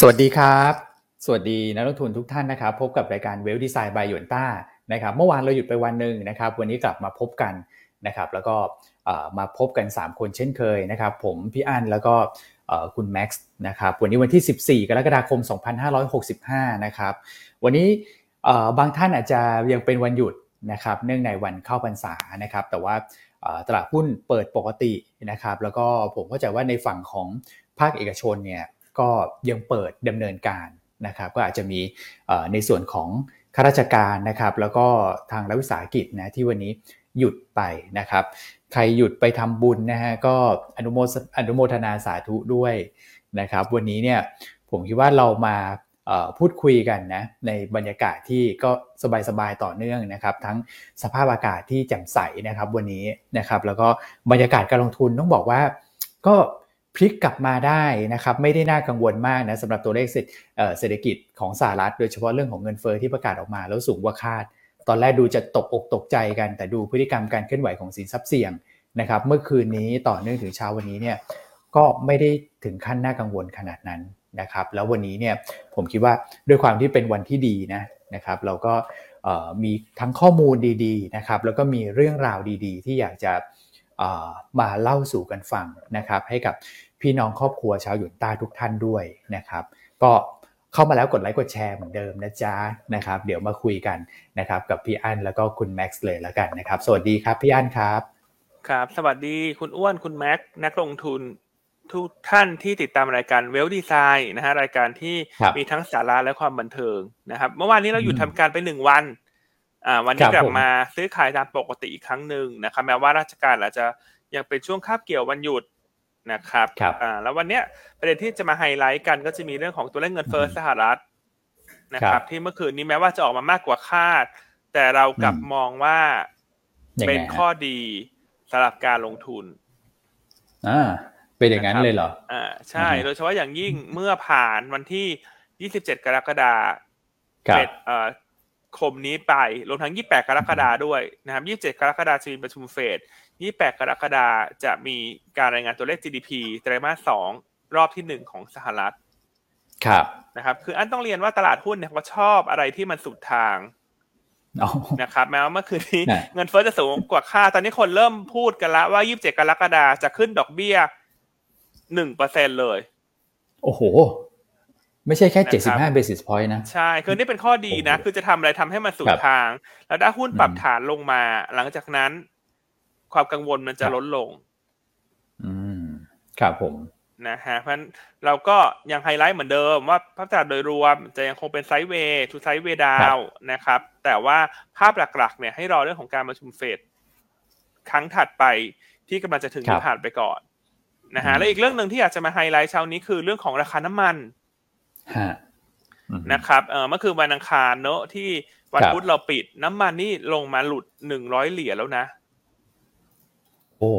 สวัสดีครับ สวัสดีนักลงทุนทุกท่านนะครับ พบกับรายการเวลดีไซน์บายยนต้านะครับเมื่อวานเราหยุดไปวันหนึ่งนะครับ วันนี้กลับมาพบกันนะครับ แล้วก็มาพบกัน 3 คนเช่นเคยนะครับ ผมพี่อั้นแล้วก็คุณแม็กซ์นะครับวันนี้วันที่ 14 กรกฎาคม 2565 นะครับ วันนี้บางท่านอาจจะยังเป็นวันหยุดนะครับ เนื่องในวันเข้าพรรษานะครับ แต่ว่าตลาดหุ้นเปิดปกตินะครับ แล้วก็ผมเข้าใจว่าในฝั่งของภาคเอกชนเนี่ย ก็ยังเปิดดำเนินการนะครับ ก็อาจจะมีในส่วนของข้าราชการนะครับ แล้วก็ทางรัฐวิสาหกิจนะที่วันนี้หยุดไปนะครับ ใครหยุดไปทำบุญนะฮะก็อนุโมอนุโมทนาสาธุด้วยนะครับ วันนี้เนี่ยผมคิดว่าเรามาพูดคุยกันนะในบรรยากาศที่ก็สบายๆต่อเนื่องนะครับ ทั้งสภาพอากาศที่แจ่มใสนะครับ วันนี้นะครับ แล้วก็บรรยากาศการลงทุนต้องบอกว่าก็ พลิกกลับมาได้นะครับไม่ได้น่ากังวลมากนะสำหรับตัวเลขเศรษฐกิจของสหรัฐ โดยเฉพาะเรื่องของเงินเฟอ้อที่ประกาศออกมาแล้วสูงกว่าคาด ตอนแรกดูจะตกอกตกใจกัน แต่ดูพฤติกรรมการเคลื่อนไหวของสินทรัพย์เสี่ยงนะครับเมื่อคืนนี้ต่อเนื่องถึงเช้าวันนี้เนี่ยก็ไม่ได้ถึงขั้นน่ากังวลขนาดนั้นนะครับแล้ววันนี้เนี่ยผมคิดว่าด้วยความที่เป็นวันที่ดีนะนะครับเราก็มีทั้งข้อมูลดีๆนะครับแล้วก็มีเรื่องราวดีๆ ที่อยากจะ มาเล่าสู่กันฟังนะครับ ให้กับพี่น้องครอบครัวชาวหยุนต้าทุกท่านด้วยนะครับ ก็เข้ามาแล้วกดไลค์กดแชร์เหมือนเดิมนะจ๊ะนะครับ เดี๋ยวมาคุยกันนะครับ กับพี่อั้นแล้วก็คุณแม็กซ์เลยแล้วกันนะครับ สวัสดีครับพี่อั้นครับ ครับ สวัสดีคุณอ้วนคุณแม็กซ์นักลงทุนทุกท่านที่ติดตามรายการเวลดีไซน์นะฮะรายการที่มีทั้งสาระและความบันเทิงนะครับ เมื่อวานนี้เราหยุดทำการไปหนึ่งวันอ่า วันนี้กลับมาซื้อขายตามปกติอีกครั้งหนึ่งนะครับแม้ว่าราชการอาจจะยังเป็นช่วงคาบเกี่ยววันหยุดนะครับรบอ่าแล้ววันเนี้ยประเด็นที่จะมาไฮไลท์กันก็จะมีเรื่องของตัวเลขเงินเฟ้อสหรัฐนะครับ ที่เมื่อคืนนี้แม้ว่าจะออกมามากกว่าคาด แต่เรากลับมองว่าเป็นข้อดีสำหรับการลงทุนอ่าเป็นอย่างนั้นเลยเหรออ่าใช่ โดยเฉพาะอย่างยิ่งเมื่อผ่านวันที่ 27 กรกฎาคมเอ่อ คมนี้ไปรวมทั้ง 28 กรกฎาด้วยนะครับ 27 กรกฎาจะมีประชุมเฟด 28 กรกฎาจะมีการรายงานตัวเลข GDP ไตรมาส 2 รอบที่ 1 ของสหรัฐ ครับนะครับ คืออันต้องเรียนว่าตลาดหุ้นเนี่ยเขาชอบอะไรที่มันสุดทางนะครับแม้ว่าเมื่อคืนนี้เงินเฟ้อจะสูงกว่าคาด ตอนนี้คนเริ่มพูดกันแล้วว่า 27 กรกฎาจะขึ้นดอกเบี้ย 1%เลย โอ้โห ไม่ใช่แค่เจ็ดสิบห้า basis point นะ ใช่ คือนี่เป็นข้อดีนะ คือจะทำอะไรทำให้มันสุดทาง แล้วถ้าหุ้นปรับฐานลงมา หลังจากนั้น ความกังวลมันจะลดลง อืม ครับผม นะฮะ เพราะเราก็ยังไฮไลท์เหมือนเดิมว่าภาพตลาดโดยรวมจะยังคงเป็น sideway to sideway downนะครับ แต่ว่าภาพหลักๆ เนี่ยให้รอเรื่องของการประชุมเฟดครั้งถัดไปที่กำลังจะถึงผ่านไปก่อนนะฮะ และอีกเรื่องหนึ่งที่อยากจะมาไฮไลท์เช้านี้คือเรื่องของราคาน้ำมัน นะครับเออเมื่อคืนวันอังคารเนอะที่วันพุธเราปิดน้ำมันนี่ลงมาหลุดหนึ่งร้อยเหรียญแล้วนะ โอ้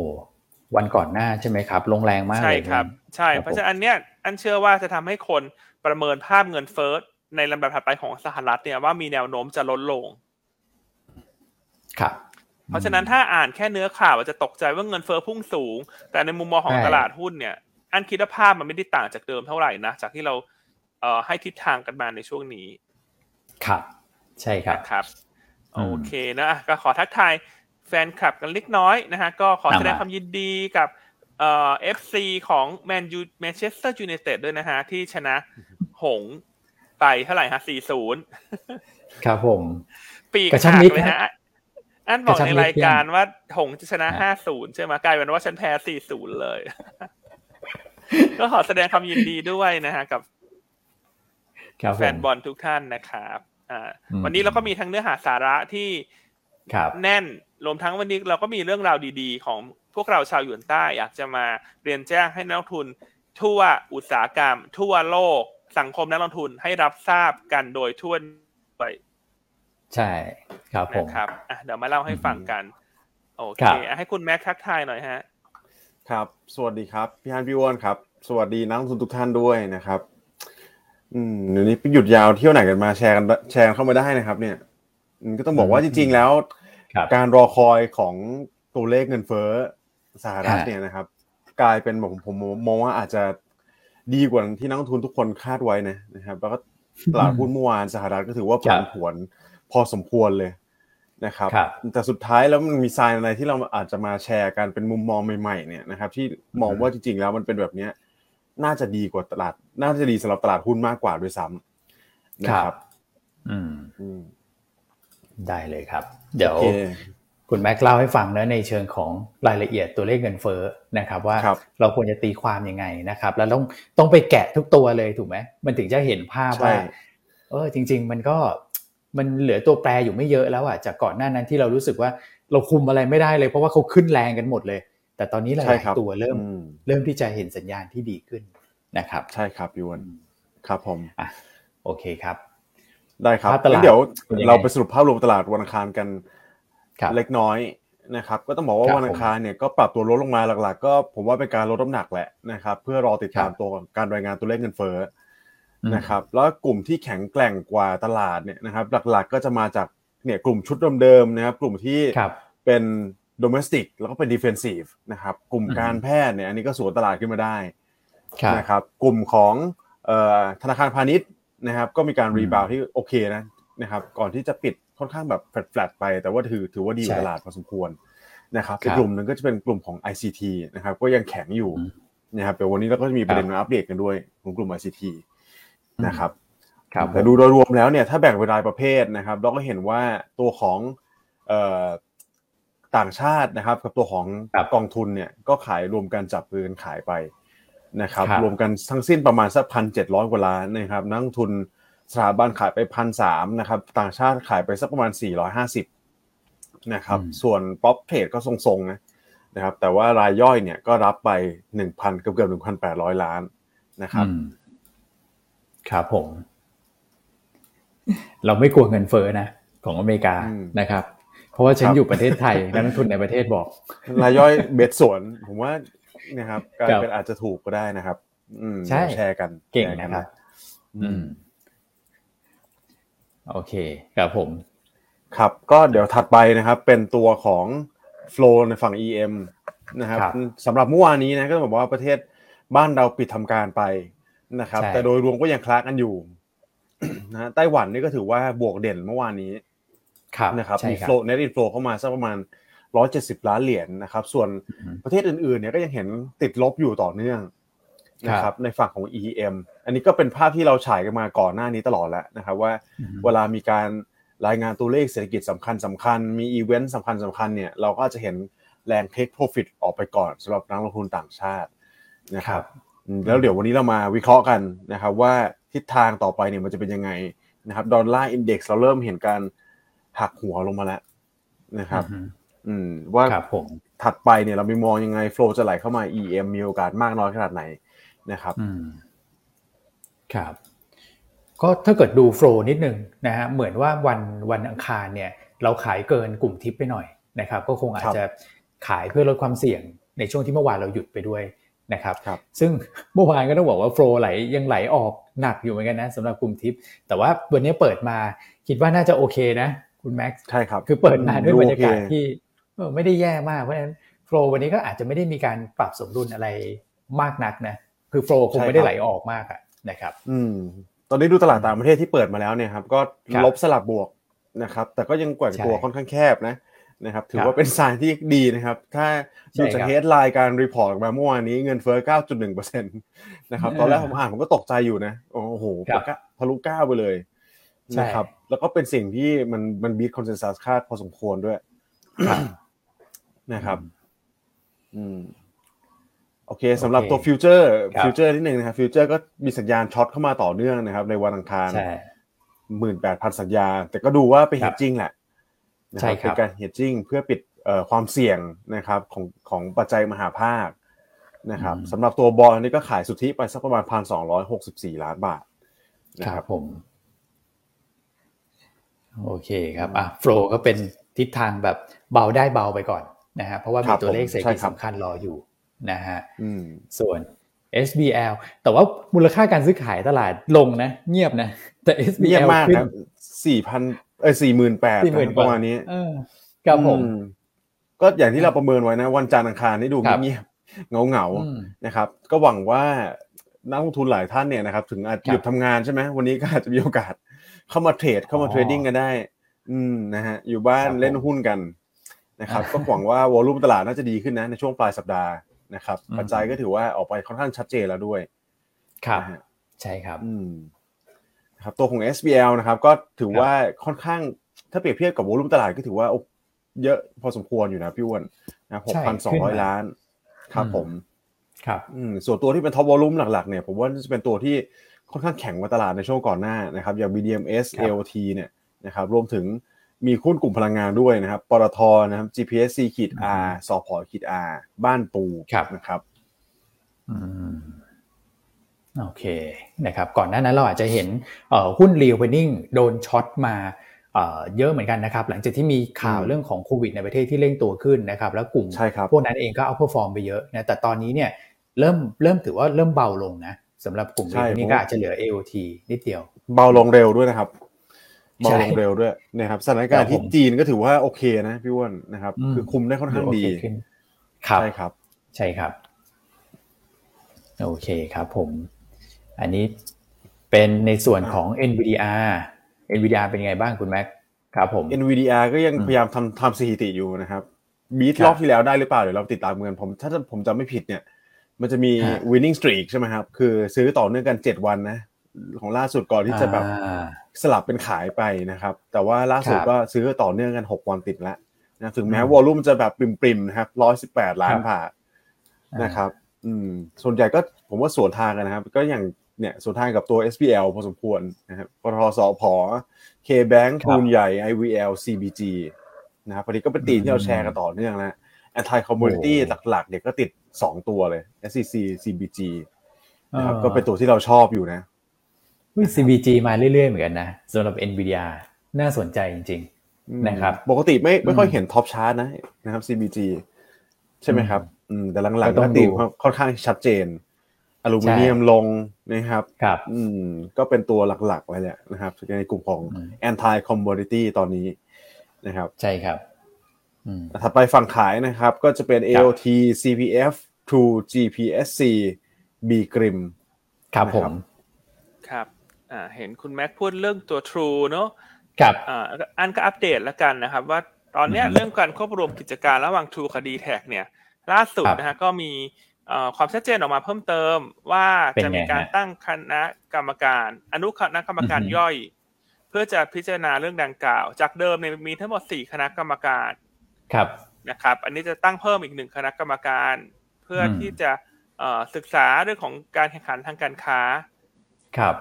วันก่อนหน้าใช่ไหมครับ ลงแรงมากใช่ครับ ใช่ เพราะฉะนั้นอันเนี้ยอันเชื่อว่าจะทำให้คนประเมินภาพเงินเฟ้อในลำดับถัดไปของสหรัฐเนี่ยว่ามีแนวโน้มจะลดลง ครับ เพราะฉะนั้นถ้าอ่านแค่เนื้อข่าวจะตกใจว่าเงินเฟ้อพุ่งสูง แต่ในมุมมองของตลาดหุ้นเนี่ย อันคิดว่าภาพมันไม่ได้ต่างจากเดิมเท่าไหร่นะ จากที่เราเอ่อ ให้ทิศทางกันมาในช่วงนี้ ครับ ใช่ครับครับ โอเคนะก็ขอทักทายแฟนคลับกันเล็กน้อยนะฮะก็ขอแสดงความยินดีกับเอ่อ FC ของแมนยูแมนเชสเตอร์ยูไนเต็ดด้วยนะฮะ ที่ชนะหงไปเท่าไหร่ฮะสี่ศูนย์ครับผม ปีกหักเลยฮะอันบอกในรายการว่าหงจะชนะห้าศูนย์ใช่ไหมกลายเป็นว่าฉันแพ้สี่ศูนย์เลย ก็ขอแสดงความยินดีด้วยนะฮะ กับ แฟนบอลทุกท่านนะครับอ่าวันนี้เราก็มีทั้งเนื้อหาสาระที่แน่นรวมทั้งวันนี้เราก็มีเรื่องราวดีๆ ของพวกเราชาวหยวนใต้อยากจะมาเรียนแจ้งให้นักลงทุน ทั่วอุตสาหกรรม ทั่วโลก สังคมนักลงทุนให้รับทราบกันโดยทั่วไปใช่ครับผมครับอะเดี๋ยวมาเล่าให้ฟังกัน โอเคให้คุณแม็กทักทายหน่อยฮะ ครับ สวัสดีครับ พี่ฮันพี่วอนครับ สวัสดีนักลงทุนทุกท่านด้วยนะครับ อืมเดี๋ยวนี้ไปหยุดยาวเที่ยวไหนกันมาแชร์กันแชร์เข้ามาได้นะครับ เนี่ยก็ต้องบอกว่าจริง ๆ แล้ว การรอคอยของตัวเลขเงินเฟ้อสหรัฐเนี่ยนะครับ กลายเป็นผมผมมองว่าอาจจะดีกว่าที่นักลงทุนทุกคนคาดไว้นะนะครับ แล้วก็ตลาดหุ้นเมื่อวานสหรัฐก็ถือว่าผันผวนพอสมควรเลยนะครับ แต่สุดท้ายแล้วมันมีไซน์อะไรที่เราอาจจะมาแชร์กันเป็นมุมมองใหม่ๆเนี่ยนะครับ ที่มองว่าจริงๆแล้วมันเป็นแบบเนี้ย น่าจะดีกว่าตลาด น่าจะดีสำหรับตลาดหุ้นมากกว่าด้วยซ้ำนะครับอืมอืมได้เลยครับ เดี๋ยวคุณแม็กเล่าให้ฟังนะในเชิงของรายละเอียดตัวเลขเงินเฟ้อนะครับ ว่าเราควรจะตีความยังไงนะครับ แล้วต้องต้องไปแกะทุกตัวเลยถูกไหมมันถึงจะเห็นภาพว่าเออจริง ๆ มันก็มันเหลือตัวแปรอยู่ไม่เยอะแล้วอะจากก่อนหน้านั้นที่เรารู้สึกว่าเราคุมอะไรไม่ได้เลยเพราะว่าเขาขึ้นแรงกันหมดเลย แต่ตอนนี้หลายตัวเริ่มเริ่มที่จะเห็นสัญญาณที่ดีขึ้นนะครับ ใช่ครับยวนครับผมอะโอเคครับ ได้ครับเดี๋ยวเราไปสรุปภาพรวมตลาดวันอังคารกันเล็กน้อยนะครับ ก็ต้องบอกว่าวันอังคารเนี่ยก็ปรับตัวลดลงมาหลัก ๆ ก็ผมว่าเป็นการลดน้ำหนักแหละนะครับ เพื่อรอติดตามตัวการรายงานตัวเลขเงินเฟ้อนะครับแล้วกลุ่มที่แข็งแกร่งกว่าตลาดเนี่ยนะครับ หลักๆก็จะมาจากเนี่ยกลุ่มชุดเดิมๆนะครับ กลุ่มที่เป็น domestic แล้วก็เป็น defensive นะครับกลุ่มการแพทย์เนี่ยอันนี้ก็สวนตลาดขึ้นมาได้นะครับกลุ่มของธนาคารพาณิชย์นะครับก็มีการ rebound ที่โอเคนะนะครับก่อนที่จะปิดค่อนข้างแบบแฟลตๆไป แต่ว่าถือถือว่าดีกว่าตลาดพอสมควรนะครับอีกกลุ่มหนึ่งก็จะเป็นกลุ่มของ ICT นะครับก็ยังแข็งอยู่นะครับเดี๋ยววันนี้เราก็จะมีประเด็นมาอัปเดตกันด้วยของกลุ่ม ICT นะครับครับแต่ดูโดยรวมแล้วเนี่ยถ้าแบ่งเป็นรายประเภทนะครับ เราก็เห็นว่าตัวของ ต่างชาตินะครับ กับตัวของกองทุนเนี่ยก็ขายรวมกันจับปืนขายไปนะครับ รวมกันทั้งสิ้นประมาณสักพันเจ็ดร้อยกว่าล้านนะครับนักลงทุนสถาบันขายไปพันสามนะครับ ต่างชาติขายไปสักประมาณสี่ร้อยห้าสิบนะครับ ส่วน prop trade ก็ทรงๆนะนะครับ แต่ว่ารายย่อยเนี่ยก็รับไปหนึ่งพันเกือบเกือบหนึ่งพันแปดร้อยล้านนะครับครับผม เราไม่กลัวเงินเฟ้อนะของอเมริกานะครับ เพราะว่าฉันอยู่ประเทศไทยนักลงทุนในประเทศบอกรายย่อยเบ็ดสวนผมว่านะครับการเป็นอาจจะถูกก็ได้นะครับ อืมใช่แชร์กันเก่งนะครับอืมโอเคครับผม ครับ ก็เดี๋ยวถัดไปนะครับ เป็นตัวของflow ในฝั่ง EM นะครับสำหรับเมื่อวานนี้นะก็บอกว่าประเทศบ้านเราปิดทำการไปนะครับ แต่โดยรวมก็ยังคละกันอยู่นะไต้หวันนี่ก็ถือว่าบวกเด่นเมื่อวานนี้ นะครับมี flow net inflow เข้ามาสักประมาณร้อยเจ็ดสิบล้านเหรียญนะครับ ส่วนประเทศอื่นๆเนี่ยก็ยังเห็นติดลบอยู่ต่อเนื่องนะครับในฝั่งของ EM อันนี้ก็เป็นภาพที่เราฉายกันมาก่อนหน้านี้ตลอดแล้วนะครับว่าเวลามีการรายงานตัวเลขเศรษฐกิจสำคัญสำคัญมีอีเวนต์สำคัญสำคัญเนี่ยเราก็จะเห็นแรง take profit ออกไปก่อนสำหรับนักลงทุนต่างชาตินะครับแล้วเดี๋ยววันนี้เรามาวิเคราะห์กันนะครับว่าทิศทางต่อไปเนี่ยมันจะเป็นยังไงนะครับ dollar index เราเริ่มเห็นการ หักหัวลงมาแล้วนะครับ อืมว่าผมถัดไปเนี่ยเรามีมองยังไง flow จะไหลเข้ามา EM มีโอกาสมากน้อยขนาดไหนนะครับอืมครับ ก็ถ้าเกิดดูโฟล์นิดนึงนะฮะเหมือนว่าวันวันอังคารเนี่ย เราขายเกินกลุ่มทิปไปหน่อยนะครับ ก็คงอาจจะขายเพื่อลดความเสี่ยงในช่วงที่เมื่อวานเราหยุดไปด้วยนะครับรบซึ่งเมื่อวานก็ต้องบอกว่าโฟล์ไหลยังไหลออกหนักอยู่เหมือนกันนะสำหรับกลุ่มทิป แต่ว่าวันนี้เปิดมาคิดว่าน่าจะโอเคนะ คุณแม็กซ์ใช่ครับคือเปิดมาด้วยบรรยากาศที่ไม่ได้แย่มากเพราะฉะนั้นโฟล์วันนี้ก็อาจจะไม่ได้มีการปรับสมดุลอะไรมากนักนะคือ flow คงไม่ได้ไหลออกมากอะนะครับ อืมตอนนี้ดูตลาดต่างประเทศที่เปิดมาแล้วเนี่ยครับก็ลบสลับบวกนะครับ แต่ก็ยังแกว่งตัวค่อนข้างแคบนะนะครับถือว่าเป็นสายที่ดีนะครับ ถ้าดูจาก headline การ report มาเมื่อวานนี้เงินเฟ้อ 9.1%นะครับตอนแรกผมอ่านผมก็ตกใจอยู่นะ โอ้โหทะลุ9ไปเลย นะครับแล้วก็เป็นสิ่งที่มันมัน beat consensus คาดพอสมควรด้วยนะครับ อืมโอเคสำหรับตัว future future ที่หนึ่งนะครับ future ก็มีสัญญาณ short เข้ามาต่อเนื่องนะครับ ในวันอังคารหมื่นแปดพันสัญญา แต่ก็ดูว่าไปเห็นจริงแหละนะครับเป็นการ hedging เพื่อปิดความเสี่ยงนะครับของของปัจจัยมหภาคนะครับสำหรับตัวบอลนี่ก็ขายสุทธิไปสักประมาณพันสองร้อยหกสิบสี่ล้านบาทนะครับผม โอเคครับอะโฟลก็เป็นทิศทางแบบเบาได้เบาไปก่อนนะฮะเพราะว่ามีตัวเลขเศรษฐกิจสำคัญรออยู่นะฮะส่วน SBL แต่ว่ามูลค่าการซื้อขายตลาดลงนะ เงียบนะ แต่ SBL มากครับสี่พันเออสี่หมื่นแปดประมาณนี้ครับผมก็อย่างที่เราประเมินไว้นะ วันจันทร์อังคารนี่ดูเงียบเงาเงานะครับ ก็หวังว่านักลงทุนหลายท่านเนี่ยนะครับ ถึงอาจหยุดทำงานใช่ไหมวันนี้ก็อาจจะมีโอกาส เข้ามา trade เข้ามา trading กันได้ อืมนะฮะอยู่บ้านเล่นหุ้นกันนะครับ ก็หวังว่า volume ตลาดน่าจะดีขึ้นนะในช่วงปลายสัปดาห์นะครับปัจจัยก็ถือว่าออกไปค่อนข้างชัดเจนแล้วด้วย ครับใช่ครับ อืมครับตัวของ SBL นะครับ ก็ถือว่าค่อนข้างถ้าเปรียบเทียบกับ volume ตลาดก็ถือว่าเยอะพอสมควรอยู่นะพี่อ้วนนะหกพันสองร้อยล้าน ครับผม ครับ อืมส่วนตัวที่เป็น top volume หลักๆเนี่ยผมว่าจะเป็นตัวที่ ค่อนข้างแข็งกว่าตลาดในช่วงก่อนหน้านะครับอย่าง BDMS AOT เนี่ยนะครับรวมถึงมีหุ้นกลุ่มพลังงานด้วยนะครับปตทนะครับ GPSC ขีด R สอพอขีด R บ้านปูนะครับอืมโอเคนะครับ ก่อนหน้านั้นเราอาจจะเห็นหุ้น reopening โดน short มาเยอะเหมือนกันนะครับ หลังจากที่มีข่าวเรื่องของโควิดในประเทศที่เร่งตัวขึ้นนะครับ แล้วกลุ่มพวกนั้นเองก็ outperform ไปเยอะนะแต่ตอนนี้เนี่ยเริ่มเริ่มถือว่าเริ่มเบาลงนะ สำหรับกลุ่มนี้ก็อาจจะเหลือ AOT นิดเดียว เบาลงเร็วด้วยนะครับเบาลงเร็วด้วยนะครับสถานการณ์ที่จีนก็ถือว่าโอเคนะพี่ว้วนนะครับ คือคุมได้ค่อนข้างดีครับใช่ครับ ใช่ครับ โอเคครับผม อันนี้เป็นในส่วนของ NVDR NVDR เป็นยังไงบ้างคุณแม็กครับผม NVDR ก็ยังพยายามทำทำสถิติอยู่นะครับบีทรอบที่แล้วได้หรือเปล่าเดี๋ยวเราติดตามกันผม ถ้าผมจำไม่ผิดเนี่ย มันจะมี winning streak ใช่ไหมครับ คือซื้อต่อเนื่องกัน7วันนะ ของล่าสุดก่อนที่จะแบบสลับเป็นขายไปนะครับ แต่ว่าล่าสุดก็ซื้อต่อเนื่องกัน6วันติดแล้วนะถึงแม้วอลุ่มจะแบบปริมๆนะครับ118ล้านบาทนะครับ อืม ส่วนใหญ่ก็ผมว่าสวนทางกันนะครับ ก็อย่างเนี่ยส่วนทางกับตัว SPL พอสมควรนะครับปตทสพ K-Bank ทูนใหญ่ IVL CBG นะครับพอดีก็เป็นตีที่เราแชร์กันต่อเนื่องนะแอนท i คอมมูนิตี้หลักๆเด็กก็ติด 2ตัวเลย SCC CBG นะครับก็เป็นตัวที่เราชอบอยู่นะ CBG มาเรื่อยๆเหมือนกันนะสำหรับ NVIDIA น่าสนใจจริง ๆ นะครับ ปกติไม่ไม่ค่อยเห็นท็อปชาร์ตนะนะครับ CBG ใช่ไหมครับแต่หลังๆก็ตีค่อนข้างชัดเจน อลูมิเนียมลงนะครับครับอืมก็เป็นตัวหลักๆเลยแหละนะครับในกลุ่มของ anti commodity ตอนนี้นะครับ ใช่ครับ ถัดไปฝั่งขายนะครับ ก็จะเป็น AOT CPF True GPSC B Grim ครับผม ครับอ่าเห็นคุณแม็กพูดเรื่องตัว True เนาะครับอ่าอันก็อัปเดตแล้วกันนะครับ ว่าตอนนี้เรื่องการควบรวมกิจการระหว่าง True กับ d t แทเนี่ย ล่าสุดนะฮะก็มีความชัดเจนออกมาเพิ่มเติมว่าจะมีการตั้งคณะกรรมการ อนุคณะกรรมการย่อย เพื่อจะพิจารณาเรื่องดังกล่าว จากเดิมเนี่ยมีทั้งหมดสี่คณะกรรมการ ครับนะครับ อันนี้จะตั้งเพิ่มอีกหนึ่งคณะกรรมการ เพื่อที่จะศึกษาเรื่องของการแข่งขันทางการค้า ครับ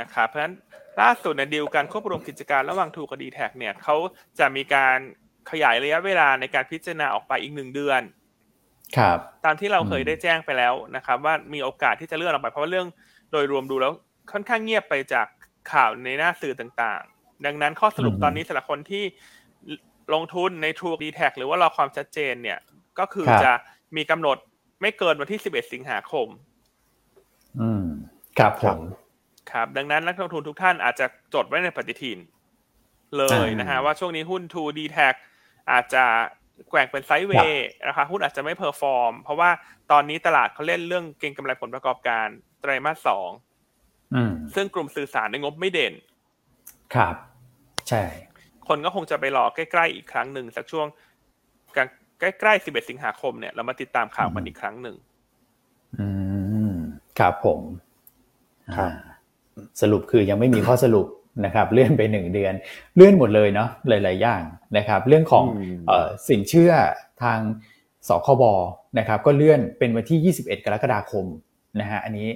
นะครับเพราะฉะนั้นล่าสุดในดีลการควบรวมกิจการระหว่างทูกับดีแท็เนี่ยเขาจะมีการขยายระยะเวลาในการพิจารณาออกไปอีกหนึ่งเดือน ครับ ตามที่เราเคยได้แจ้งไปแล้วนะครับ ว่ามีโอกาสที่จะเลื่อนออกไปเพราะว่าเรื่องโดยรวมดูแล้วค่อนข้างเงียบไปจากข่าวในหน้าสื่อต่างๆ ดังนั้นข้อสรุปตอนนี้สำหรับคนที่ ลงทุนใน True d t แทหรือว่ารอความชัดเจนเนี่ย ก็คือจะมีกำหนดไม่เกินวันที่ 11 สิงหาคม อืม ครับผมครับ ดังนั้นนักลงทุนทุกท่านอาจจะจดไว้ในปฏิทิน เลยนะฮะว่าช่วงนี้หุ้น True d t แทอาจจะแกว่งเป็น sideways ราคาหุ้นอาจจะไม่ perform เพราะว่าตอนนี้ตลาดเขาเล่นเรื่องเก็งกำไรผลประกอบการไตรมาสสองซึ่งกลุ่มสื่อสารในงบไม่เด่น ครับ ใช่ คนก็คงจะไปรอใกล้ๆอีกครั้งหนึ่งสักช่วงใกล้ๆสิบเอ็ดสิงหาคมเนี่ยเรามาติดตามข่าวกันอีกครั้งหนึ่งอืมครับผมครับสรุปคือยังไม่มีข้อสรุปนะครับเลื่อนไปหนึ่งเดือน เลื่อนหมดเลยเนาะหลาย ๆ อย่างนะครับ เรื่องของสินเชื่อทางสคบนะครับ ก็เลื่อนเป็นวันที่ 21 กรกฎาคมนะฮะอันนี้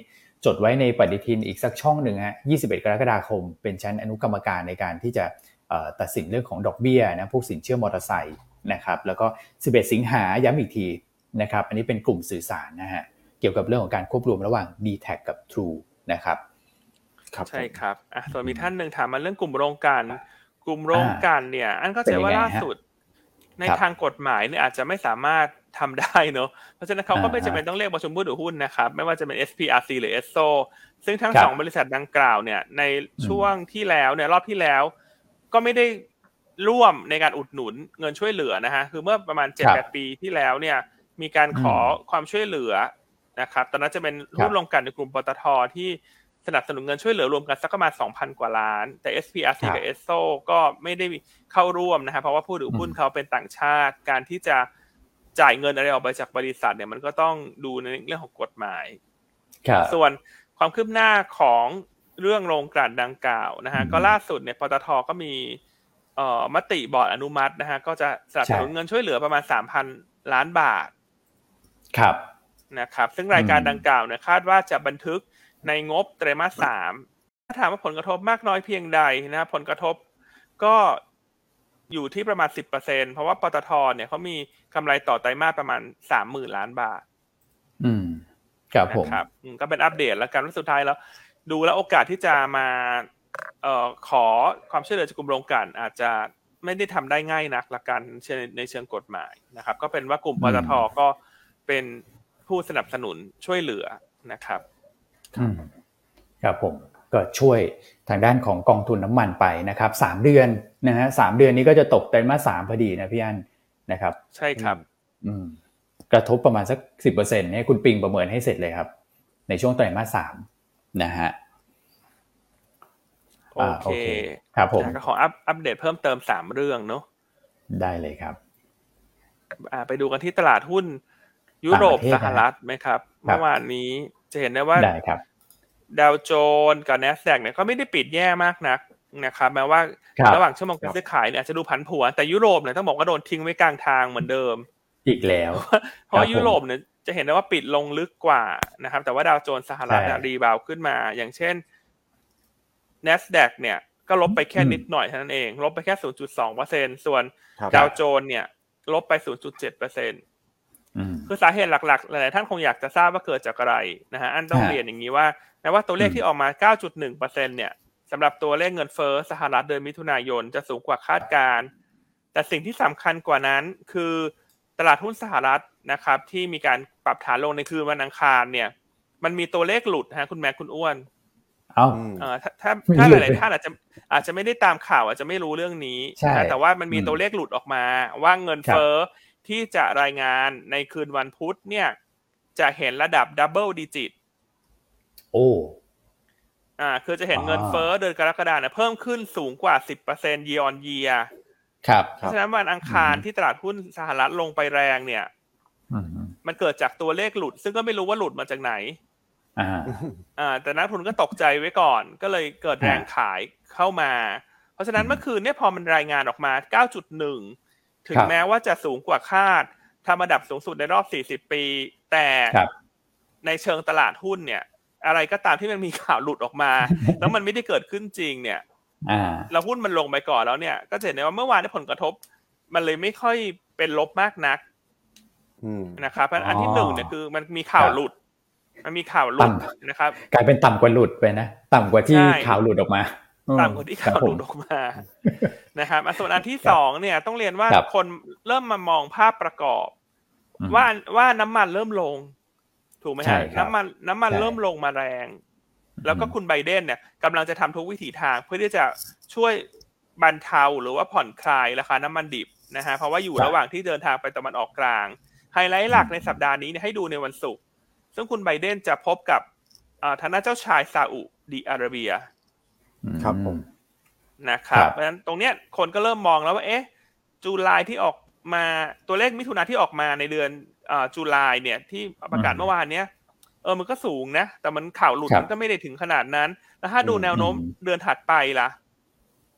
จดไว้ในปฏิทินอีกสักช่องหนึ่งฮะ21 กรกฎาคม เป็นชั้นอนุกรรมการในการที่จะ ตัดสินเรื่องของดอกเบี้ยนะพวกสินเชื่อมอเตอร์ไซค์นะครับแล้วก็ 11 สิงหาย้ำอีกทีนะครับอันนี้เป็นกลุ่มสื่อสารนะฮะเกี่ยวกับเรื่องของการควบรวมระหว่าง d t แทกับ True นะครับใช่ครับอะส่วนมีท่านหนึ่งถามมาเรื่องกลุ่มโรงกันกลุ่มโรงกันเนี่ย อันก็จะว่าล่าสุด ในทางกฎหมายเนี่ยอาจจะไม่สามารถทำได้เนอะเพราะฉะนั้นเขาก็ไม่จำเป็นต้องเรียกประชุมผู้ถือหุ้นนะครับ ไม่ว่าจะเป็น SPRC หรือ ESO ซึ่งทั้งสองบริษัทดังกล่าวเนี่ยในช่วงที่แล้วเนี่ยรอบที่แล้ว ก็ไม่ได้ร่วมในการอุดหนุนเงินช่วยเหลือนะฮะคือเมื่อประมาณเจ็ดแปดปีที่แล้วเนี่ย มีการขอความช่วยเหลือนะครับตอนนั้นจะเป็นหุ้นลงกันในกลุ่มปตทที่สนับสนุนเงินช่วยเหลือรวมกันสักประมาณ 2,000 กว่าล้าน แต่ SPRC กับ e s o ก็ไม่ได้เข้าร่วมนะครับเพราะว่าผู้ถือหุ้นเขาเป็นต่างชาติ การที่จะจ่ายเงินอะไรออกไปจากบริษัทเนี่ยมันก็ต้องดูในเรื่องของกฎหมาย ส่วนความคืบหน้าของ เรื่องโรงกลั่นดังกล่าวนะฮะก็ล่าสุดเนี่ยปตทก็มีเอ่อมติบอร์ดอนุมัตินะฮะก็จะสนับสนุนเงินช่วยเหลือประมาณ3,000ล้านบาท ครับนะครับ ซึ่งรายการดังกล่าวเนี่ยคาดว่าจะบันทึกในงบไตรมาสสามถ้าถามว่าผลกระทบมากน้อยเพียงใดนะผลกระทบก็อยู่ที่ประมาณสิบเปอร์เซ็นเพราะว่าปตทเนี่ยเขามีกำไรต่อไตรมาสประมาณสามหมื่นล้านบาท อืมครับผมครับก็เป็นอัปเดตแล้วกันว่าสุดท้ายแล้ว ดูแล้วโอกาสที่จะมาเอ่อขอความช่วยเหลือจากกลุ่มโรงกลั่นอาจจะไม่ได้ทำได้ง่ายนักละกันในเชิงกฎหมายนะครับ ก็เป็นว่ากลุ่มปตทก็เป็นผู้สนับสนุนช่วยเหลือนะครับครับผมก็ช่วยทางด้านของกองทุนน้ำมันไปนะครับสามเดือนนะฮะสามเดือนนี้ก็จะตกไตรมาสสามพอดีนะพี่อันนะครับ ใช่ครับ อืมกระทบประมาณสักสิบเปอร์เซ็นต์เนี่ยคุณปิงประเมินให้เสร็จเลยครับ ในช่วงไตรมาสสาม นะฮะโอเคครับผมขออัปอัปเดตเพิ่มเติมสามเรื่องเนาะได้เลยครับอ่าไปดูกันที่ตลาดหุ้น ยุโรปสหรัฐไหมครับ เมื่อวานนี้จะเห็นได้ว่าได้ครับดาวโจนกับ n นสแ a q เนี่ยก็ไม่ได้ปิดแย่มากนักนะครับแม้ว่าระหว่างชั่วโมงการซื้อขายเนี่ยอาจจะดูผันผวนแต่ยุโรปเนี่ยต้องบอกว่าโดนทิ้งไว้กลางทางเหมือนเดิม อีกแล้ว เพราะยุโรปเนี่ย จะเห็นได้ว่าปิดลงลึกกว่านะครับ แต่ว่าดาวโจนสหรัฐรีบาวขึ้นมา อย่างเช่น n นสแ a q เนี่ย ก็ลบไปแค่นิดหน่อยเท่านั้นเอง ลบไปแค่ 0.2เปอร์เซ็นส่วนดาวโจนเนี่ย ลบไป 0.7เปอร์เซ็นคือสาเหตุหลักๆ หลายๆท่านคงอยากจะทราบว่าเกิดจากอะไรนะฮะ อันต้องเรียนอย่างนี้ว่าแม้ว่าตัวเลขที่ออกมา 9.1%เนี่ยสำหรับตัวเลขเงินเฟ้อสหรัฐเดือนมิถุนายนจะสูงกว่าคาดการ แต่สิ่งที่สำคัญกว่านั้นคือ ตลาดหุ้นสหรัฐนะครับ ที่มีการปรับฐานลงในคืนวันอังคารเนี่ย มันมีตัวเลขหลุดฮะคุณแม่คุณอ้วนเอาเออถ้าถ้าถ้าหลายๆท่านอาจจะอาจจะไม่ได้ตามข่าวอาจจะไม่รู้เรื่องนี้นะแต่ว่ามันมีตัวเลขหลุดออกมา ว่าเงินเฟ้อที่จะรายงานในคืนวันพุธเนี่ย จะเห็นระดับดับเบิลดิจิตโอ้อ่าคือจะเห็นเงินเฟ้อเดือนกรกฎาเนี่ยเพิ่มขึ้นสูงกว่าสิบเปอร์เซ็นต์ year on year ครับเพราะฉะนั้นวันอังคารที่ตลาดหุ้นสหรัฐลงไปแรงเนี่ยมันเกิดจากตัวเลขหลุด ซึ่งก็ไม่รู้ว่าหลุดมาจากไหนอ่าอ่าแต่นักทุนก็ตกใจไว้ก่อน ก็เลยเกิดแรงขายเข้ามา เพราะฉะนั้นเมื่อคืนเนี่ยพอมันรายงานออกมา 9.1 ถึงแม้ว่าจะสูงกว่าคาดทำระดับสูงสุดในรอบ 40 ปี แต่ในเชิงตลาดหุ้นเนี่ย อะไรก็ตามที่มันมีข่าวหลุดออกมา แล้วมันไม่ได้เกิดขึ้นจริงเนี่ย เราหุ้นมันลงไปก่อนแล้วเนี่ย ก็เห็นได้ว่าเมื่อวานได้ผลกระทบ มันเลยไม่ค่อยเป็นลบมากนักนะครับเพราะอันที่หนึ่งเนี่ยคือมันมีข่าวหลุด มันมีข่าวหลุดนะครับ กลายเป็นต่ำกว่าหลุดไปนะต่ำกว่าที่ข่าวหลุดออกมาต่ำกว่าที่ข่าวหลุดออกมานะครับส่วนอันที่สองเนี่ยต้องเรียนว่าคนเริ่มมามองภาพประกอบ ว่าว่าน้ำมันเริ่มลง ถูกไหมฮะน้ำมัน น้ำมันเริ่มลงมาแรง แล้วก็คุณไบเดนเนี่ยกำลังจะทำทุกวิถีทางเพื่อที่จะช่วยบรรเทาหรือว่าผ่อนคลายราคาน้ำมันดิบนะฮะเพราะว่าอยู่ระหว่างที่เดินทางไปตะวันออกกลาง ไฮไลท์หลักในสัปดาห์นี้ให้ดูในวันศุกร์ซึ่งคุณไบเดนจะพบกับทานเจ้าชายซาอุดีอาระเบีย ครับผมนะครับเพราะฉะนั้นตรงเนี้ยคนก็เริ่มมองแล้วว่าเอ๊ะจูลายที่ออกมาตัวเลขมิถุนาที่ออกมาในเดือนจุลายเนี่ยที่ประกาศเมื่อวานเนี้ย เออมันก็สูงนะ แต่มันข่าวหลุดมันก็ไม่ได้ถึงขนาดนั้นแล้วถ้าดูแนวโน้มเดือนถัดไปล่ะ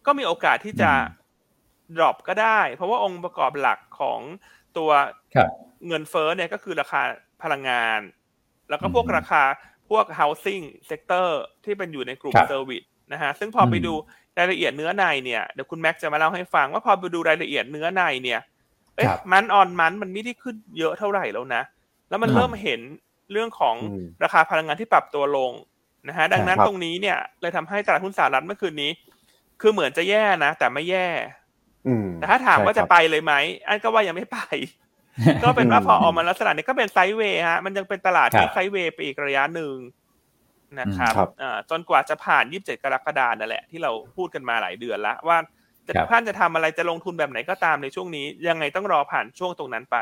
ก็มีโอกาสที่จะดรอปก็ได้ เพราะว่าองค์ประกอบหลักของตัวเงินเฟ้อเนี่ยก็คือราคาพลังงาน แล้วก็พวกราคาพวก housing sector ที่เป็นอยู่ในกลุ่ม service นะฮะซึ่งพอไปดูรายละเอียดเนื้อในเนี่ยเดี๋ยวคุณแม็กจะมาเล่าให้ฟังว่าพอไปดูรายละเอียดเนื้อในเนี่ยเอ๊ะ month on month มันไม่ได้ขึ้นเยอะเท่าไหร่แล้วนะ แล้วมันเริ่มเห็น เรื่องของราคาพลังงานที่ปรับตัวลงนะฮะดังนั้นตรงนี้เนี่ยเลยทำให้ตลาดหุ้นสหรัฐเมื่อคืนนี้ คือเหมือนจะแย่นะ แต่ไม่แย่แต่ถ้าถามว่าจะไปเลยไหมอันก็ว่ายังไม่ไป ก็เป็นว่าพอออกมาลักษณะนี้ก็เป็นไซด์เวย์ฮะ มันยังเป็นตลาดที่ไซด์เวย์ไปอีกระยะหนึ่งนะครับจนกว่าจะผ่าน 27 กรกฎาคมนั่นแหละ ที่เราพูดกันมาหลายเดือนแล้วว่าจะท่านจะทำอะไรจะลงทุนแบบไหนก็ตามในช่วงนี้ ยังไงต้องรอผ่านช่วงตรงนั้นไป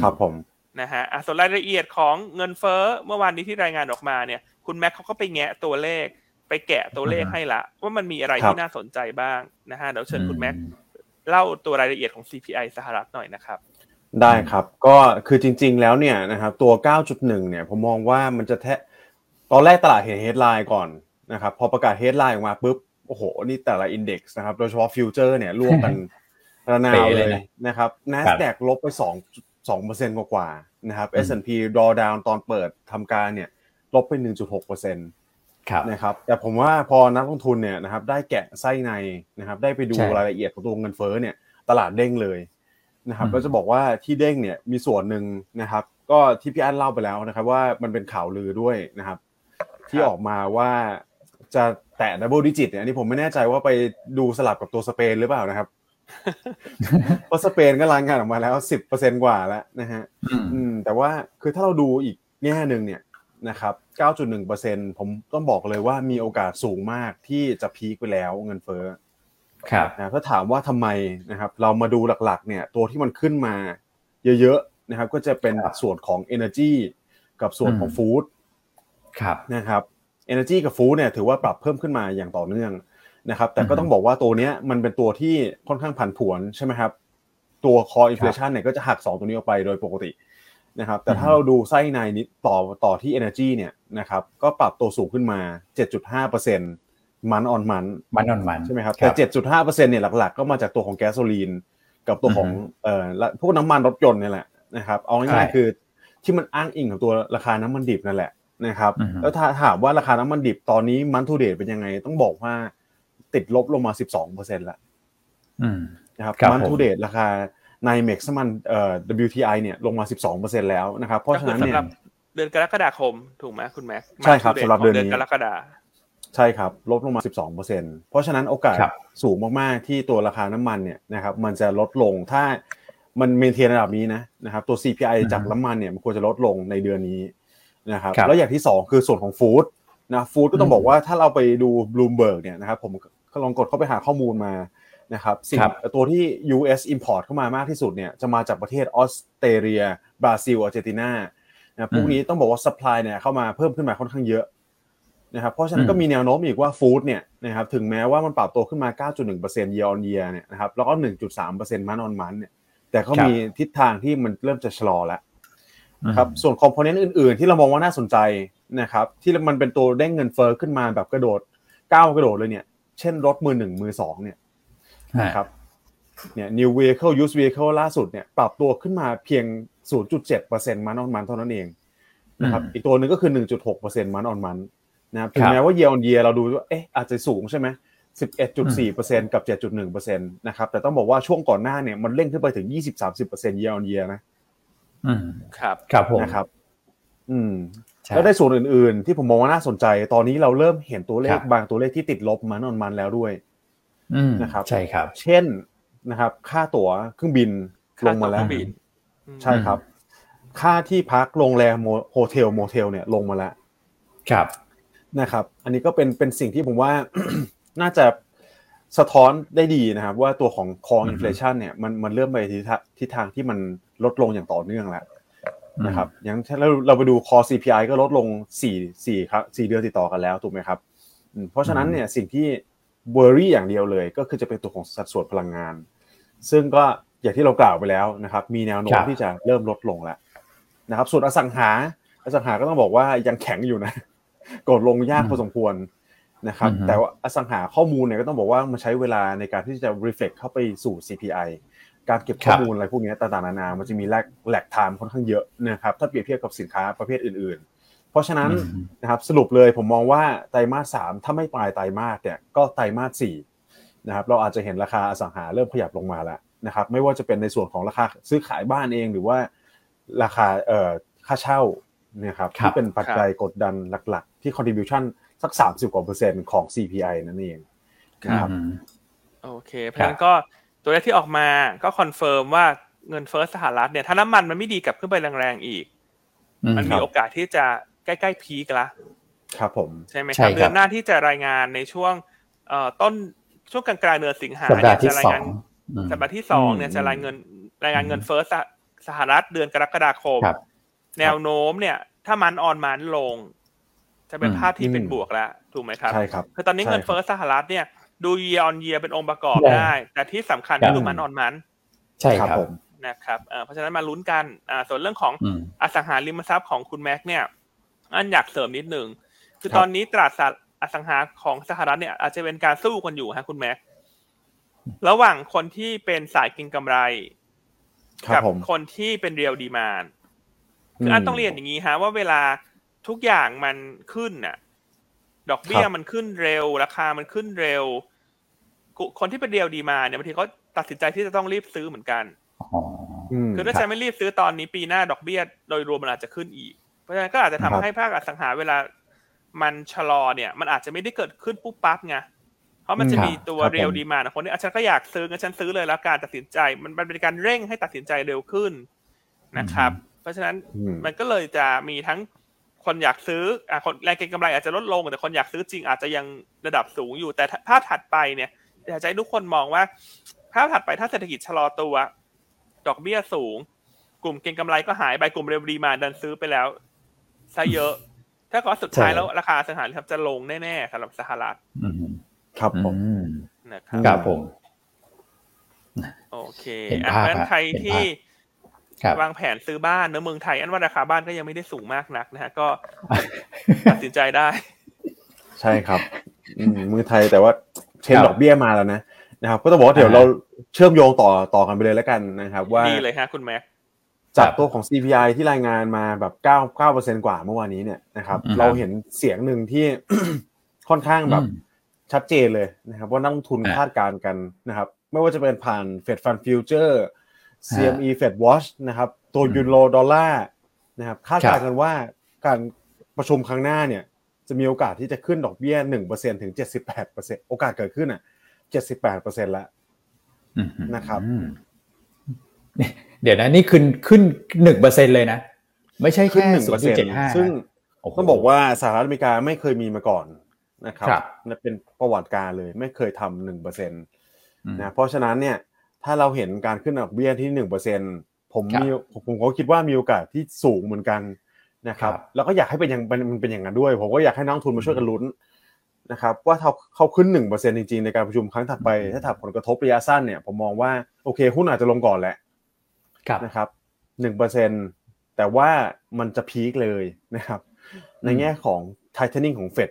ครับผม นะฮะส่วนรายละเอียดของเงินเฟ้อเมื่อวานนี้ที่รายงานออกมาเนี่ย คุณแม็กเขาก็ไปแงะตัวเลข ไปแกะตัวเลขให้ละ ว่ามันมีอะไรที่น่าสนใจบ้างนะฮะเดี๋ยวเชิญคุณแม็กเล่าตัวรายละเอียดของ CPI สหรัฐหน่อยนะครับ ได้ครับก็คือจริง ๆ แล้วเนี่ยนะครับตัว 9.1 เนี่ยผมมองว่ามันจะแทะตอนแรกตลาดเห็น headline ก่อนนะครับพอประกาศ headline ออกมาปุ๊บโอ้โห นี่แต่ละ index นะครับ โดยเฉพาะ future เนี่ยร่วงกันระนาวเลยนะครับ NASDAQ ลบไป 2 2เปอร์เซ็นต์กว่าๆนะครับ S&P draw down ตอนเปิดทำการเนี่ยลบไป 1.6เปอร์เซ็นต์นะครับแต่ผมว่าพอนักลงทุนเนี่ยนะครับได้แกะไส้ในนะครับได้ไปดูรายละเอียดของตัวเงินเฟ้อเนี่ยตลาดเด้งเลยนะครับก็จะบอกว่าที่เด้งเนี่ยมีส่วนหนึ่งนะครับ ก็ที่พี่อันเล่าไปแล้วนะครับ ว่ามันเป็นข่าวลือด้วยนะครับ ที่ออกมาว่าจะแตะ double digit เนี่ยอันนี้ผมไม่แน่ใจว่าไปดูสลับกับตัวสเปนหรือเปล่านะครับ เพราะสเปนก็รายงานออกมาแล้วสิบเปอร์เซ็นกว่าแล้วนะฮะอืมแต่ว่าคือถ้าเราดูอีกแง่หนึ่งเนี่ยนะครับ9.1%ผมต้องบอกเลยว่ามีโอกาสสูงมากที่จะพีคไปแล้วเงินเฟ้อครับนะถ้าถามว่าทำไมนะครับ เรามาดูหลักๆ เนี่ย ตัวที่มันขึ้นมาเยอะๆนะครับ ก็จะเป็นส่วนของ Energy กับส่วนของฟู้ดครับนะครับ Energy กับฟู้ดเนี่ยถือว่าปรับเพิ่มขึ้นมาอย่างต่อเนื่อง นะครับแต่ก็ต้องบอกว่าตัวนี้มันเป็นตัวที่ค่อนข้างผันผวนใช่ไหมครับตัว core inflation เนี่ยก็จะหัก 2 ตัวนี้ออกไปโดยปกตินะครับแต่ถ้าเราดูไส้ในนิดต่อต่อที่ Energy เนี่ยนะครับก็ปรับตัวสูงขึ้นมา 7.5% month on month month on month ใช่ไหมครับแต่เจ็ดจุดห้าเปอร์เซ็นเนี่ยหลักๆ ก็มาจากตัวของแก๊สโซลีนกับตัวของเอ่อพวกน้ำมันรถยนต์นี่แหละนะครับเอาง่ายๆคือที่มันอ้างอิงของตัวราคาน้ำมันดิบนั่นแหละนะครับแล้วถ้าถามว่าราคาน้ำมันดิบตอนนี้ month to date เป็นยังไงต้องบอกว่า ติดลบลงมาสิบสองเปอร์เซ็นต์ละนะครับมันทูเดตราคาในเม็กซ์มันเอ่อ WTI เนี่ยลงมาสิบสองเปอร์เซ็นต์แล้วนะครับ เพราะฉะนั้นเนี่ยเดือนกรกฎาคมถูกไหมคุณแม็กใช่ครับสำหรับเดือนนี้กรกฎาใช่ครับ ลดลงมา 12%เพราะฉะนั้นโอกาสสูงมากๆที่ตัวราคาน้ำมันเนี่ยนะครับมันจะลดลงถ้ามันเมนเทนระดับนี้นะนะครับตัว CPI จากน้ำมันเนี่ยมันควรจะลดลงในเดือนนี้นะครับแล้วอย่างที่ 2 คือส่วนของฟู้ดนะ food ก็ต้องบอกว่าถ้าเราไปดูบลูมเบิร์กเนี่ยนะครับผม ลองกดเข้าไปหาข้อมูลมานะครับสิ่งตัวที่ US import เข้ามามากที่สุดเนี่ยจะมาจากประเทศออสเตรเลียบราซิลอาร์เจนตินานะพวกนี้ต้องบอกว่า supply เนี่ยเข้ามาเพิ่มขึ้นมาค่อนข้างเยอะนะครับเพราะฉะนั้นก็มีแนวโน้มอีกว่า food เนี่ยนะครับถึงแม้ว่ามันปรับตัวขึ้นมา 9.1% year on year เนี่ยนะครับแล้วก็ 1.3% month on month เนี่ยแต่ก็มีทิศทางที่มันเริ่มจะชะลอแล้วนะครับส่วน component อื่นๆ ที่เรามองว่าน่าสนใจนะครับที่มันเป็นตัวเด้งเงินเฟ้อขึ้นมาแบบกระโดดก้าวกระโดดเลยเนี่ย เช่นรถมือหนึ่งมือสองเนี่ยนะครับเนี่ย new vehicle used vehicle ล่าสุดเนี่ยปรับตัวขึ้นมาเพียง 0.7% month on month เท่านั้นเองนะครับอีกตัวหนึ่งก็คือ 1.6% month on month นะครับถึงแม้ว่า year on year เราดูว่าเอ๊ะอาจจะสูงใช่ไหมสิบเอ็ดจุดสี่เปอร์เซ็นกับเจ็ดจุดหนึ่งเปอร์เซ็นตนะครับแต่ต้องบอกว่าช่วงก่อนหน้าเนี่ยมันเร่งขึ้นไปถึงยี่สิบสามสิบเปอร์เซ็นต์ year on year นะอืมครับครับผมนะครับ อืม แล้วได้ส่วนอื่น ๆ ที่ผมมองว่าน่าสนใจ ตอนนี้เราเริ่มเห็นตัวเลขบางตัวเลขที่ติดลบ month on month แล้วด้วยนะครับ ใช่ครับ เช่นนะครับ ค่าตั๋วเครื่องบินลงมาแล้วใช่ครับ ค่าที่พักโรงแรม hotel motel เนี่ยลงมาแล้วครับนะครับ อันนี้ก็เป็นเป็นสิ่งที่ผมว่าน่าจะสะท้อนได้ดีนะครับ ว่าตัวของ core inflation เนี่ยมันมันเริ่มไปทิศทางที่มันลดลงอย่างต่อเนื่องแล้ว นะครับอย่างถ้าเราเราไปดูคอ CPI ก็ลดลงสี่สี่ครับสี่เดือนติดต่อกันแล้วถูกไหมครับเพราะฉะนั้นเนี่ยสิ่งที่เบอร์รี่อย่างเดียวเลย ก็คือจะเป็นตัวของสัดส่วนพลังงาน ซึ่งก็อย่างที่เรากล่าวไปแล้วนะครับ มีแนวโน้มที่จะเริ่มลดลงแล้วนะครับ ส่วนอสังหาอสังหาก็ต้องบอกว่ายังแข็งอยู่นะกดลงยากพอสมควรนะครับ แต่ว่าอสังหาข้อมูลเนี่ยก็ต้องบอกว่ามันใช้เวลาในการที่จะ reflect เข้าไปสู่ CPI การเก็บข้อมูลอะไรพวกนี้ต่างๆนานา มันจะมีแลกแหลกไทม์ค่อนข้างเยอะนะครับถ้าเปรียบเทียบกับสินค้าประเภทอื่น ๆ เพราะฉะนั้นนะครับสรุปเลยผมมองว่าไตรมาสสามถ้าไม่ปลายไตรมาสเนี่ยก็ไตรมาสสี่นะครับเราอาจจะเห็นราคาอสังหาเริ่มขยับลงมาแล้วนะครับไม่ว่าจะเป็นในส่วนของราคาซื้อขายบ้านเองหรือว่าราคาเอ่อค่าเช่าเนี่ยครับที่เป็นปัจจัยกดดันหลัก ๆ ที่ contribution สักสามสิบกว่าเปอร์เซ็นต์ของ CPI นั่นเองครับโอเคเพราะฉะนั้นก็ ตัวเลขที่ออกมาก็ confirm ว่าเงินเฟ้อสหรัฐเนี่ยถ้าน้ำมันมันไม่ดีดกลับขึ้นไปแรงๆอีก มันมีโอกาสที่จะใกล้ๆ peak ละครับผมใช่ไหมครับเดือนหน้าที่จะรายงานในช่วงเอ่อต้นช่วงกลางกลางเดือนสิงหาเนี่ยจะรายงานสัปดาห์ที่สองเนี่ยจะรายเงินรายงานเงินเฟ้อสหรัฐเดือนกรกฎาคมครับแนวโน้มเนี่ย ถ้า month on month ลง จะเป็นอืมภาพที่เป็นอืมบวกแล้วถูกไหมครับใช่ครับคือตอนนี้ใช่เงินครับเฟ้อสหรัฐเนี่ย ดู year on year เป็นองค์ประกอบใช่ได้ แต่ที่สำคัญครัก็บดูมันออนมัน ใช่ครับผมนะครับเอ่อเพราะฉะนั้นมาลุ้นกันอ่าส่วนเรื่องของอืมอสังหาริมทรัพย์ของคุณแม็กเนี่ยอันอยากเสริมนิดหนึ่งคือครับตอนนี้ตลาดสหอสังหาของสหรัฐเนี่ยอาจจะเป็นการสู้กันอยู่ฮะคุณแม็กระหว่างคนที่เป็นสายเกินกำไรครับกัผมคนที่เป็นเรียลดีมานคืออันต้องเรียนอย่างนี้ฮะว่าเวลาทุกอย่างมันขึ้นน่ะ ดอกเบี้ยครับมันขึ้นเร็ว ราคามันขึ้นเร็วกุคนที่เป็นเรียลดีมานเนี่ยบางทีเขาตัดสินใจที่จะต้องรีบซื้อเหมือนกันอ๋อมคือถ้าครับฉันไม่รีบซื้อตอนนี้ปีหน้าดอกเบี้ย โดยรวมมันอาจจะขึ้นอีก เพราะฉะนั้นก็อาจจะทำครับให้ภาคอสังหาเวลามันชะลอเนี่ย มันอาจจะไม่ได้เกิดขึ้นปุ๊บปั๊บไงเพราะมันจะครับมีตัวครับผมเรียลดีมาคนนี้อะฉันก็อยากซื้องั้นฉันซื้อเลยแล้วการตัดสินใจมันมันเป็นการเร่งให้ตัดสินใจเร็วขึ้นนะครับ เพราะฉะนั้นอืมมันก็เลยจะมีทั้ง คนอยากซื้ออะคนแรงเก็งกำไรอาจจะลดลง แต่คนอยากซื้อจริงอาจจะยังระดับสูงอยู่ แต่ถ้าภาพถัดไปเนี่ยอยากจะให้ทุกคนมองว่า ภาพถัดไปถ้าเศรษฐกิจชะลอตัว ดอกเบี้ยสูง กลุ่มเก็งกำไรก็หายไปกลุ่มเรวดีมาดันซื้อไปแล้วซะเยอะ ถ้าก็สุดท้ายใช่แล้วราคาอสังหาริมทรัพย์จะลงแน่ๆสำหรับสหรัฐอืมครับผมอืมนะครับครับผมโอเคเห็นอะภาพเพราะฉะนั้นฮะใครเห็นภาพที่ครับ วางแผนซื้อบ้านเนอะเมืองไทย อันว่าราคาบ้านก็ยังไม่ได้สูงมากนักนะฮะก็ตัดสินใจได้ ใช่ครับอืมมือไทยแต่ว่าเทรนครับดอกเบี้ยมาแล้วนะนะครับ ก็ต้องบอกว่าเดี๋ยวอ่าเราเชื่อมโยงต่อต่อกันไปเลยแล้วกันนะครับ ว่าดีเลยฮะคุณแม็กจากตัวของ CPI ที่รายงานมาแบบ9 9กว่าเมื่อวานนี้เนี่ยนะครับอืมเราเห็นเสียงหนึ่งที่ค่อนข้างแบบอืมชัดเจนเลยนะครับว่านักลงทุนอ่าคาดการณ์กันนะครับ ไม่ว่าจะเป็นผ่าน Fed Fund Future CME Fed Watch นะครับ ตัวอืมยูโรดอลลาร์นะครับคาดการครัณ์บกันว่าการประชุมครั้งหน้าเนี่ย จะมีโอกาสที่จะขึ้นดอกเบี้ย1%ถึง78%โอกาสเกิดขึ้นอะ78%แล้วอืมนะครับอืมนี่เดี๋ยวนะนี่ขึ้นขึ้นหนึ่งเปอร์เซ็นเลยนะ ไม่ใช่ขึ้นแค่หนึ่งศูเปอนร์ย์จุเซ็ดนเจ็ดต์ห้าซึ่งต้องบอกว่าสหรัฐอเมริกาไม่เคยมีมาก่อนนะครับครับนั่นเป็นประวัติการเลยไม่เคยทำหนึ่งเปอร์เซ็นต์อืมนะเพราะฉะนั้นเนี่ย ถ้าเราเห็นการขึ้นดอกเบี้ยที่หนึ่งเปอร์เซ็นผมครับมีผมผมก็คิดว่ามีโอกาสที่สูงเหมือนกันนะครับครับแล้วก็อยากให้เป็นอย่างมันมันเป็นอย่างนั้นด้วย ผมก็อยากให้นักลงทุนมาช่วยกันลุ้นนะครับว่าเขาเขาขึ้นหนึ่งเปอร์เซ็นจริงๆในการประชุมครั้งถัดไป ถ้าถัดผลกระทบระยะสั้นเนี่ยผมมองว่าโอเคหุ้นอาจจะลงก่อนแหละครับนะครับหนึ่งเปอร์เซ็นแต่ว่ามันจะพีคเลยนะครับ ในแง่ของ tightening ของเฟด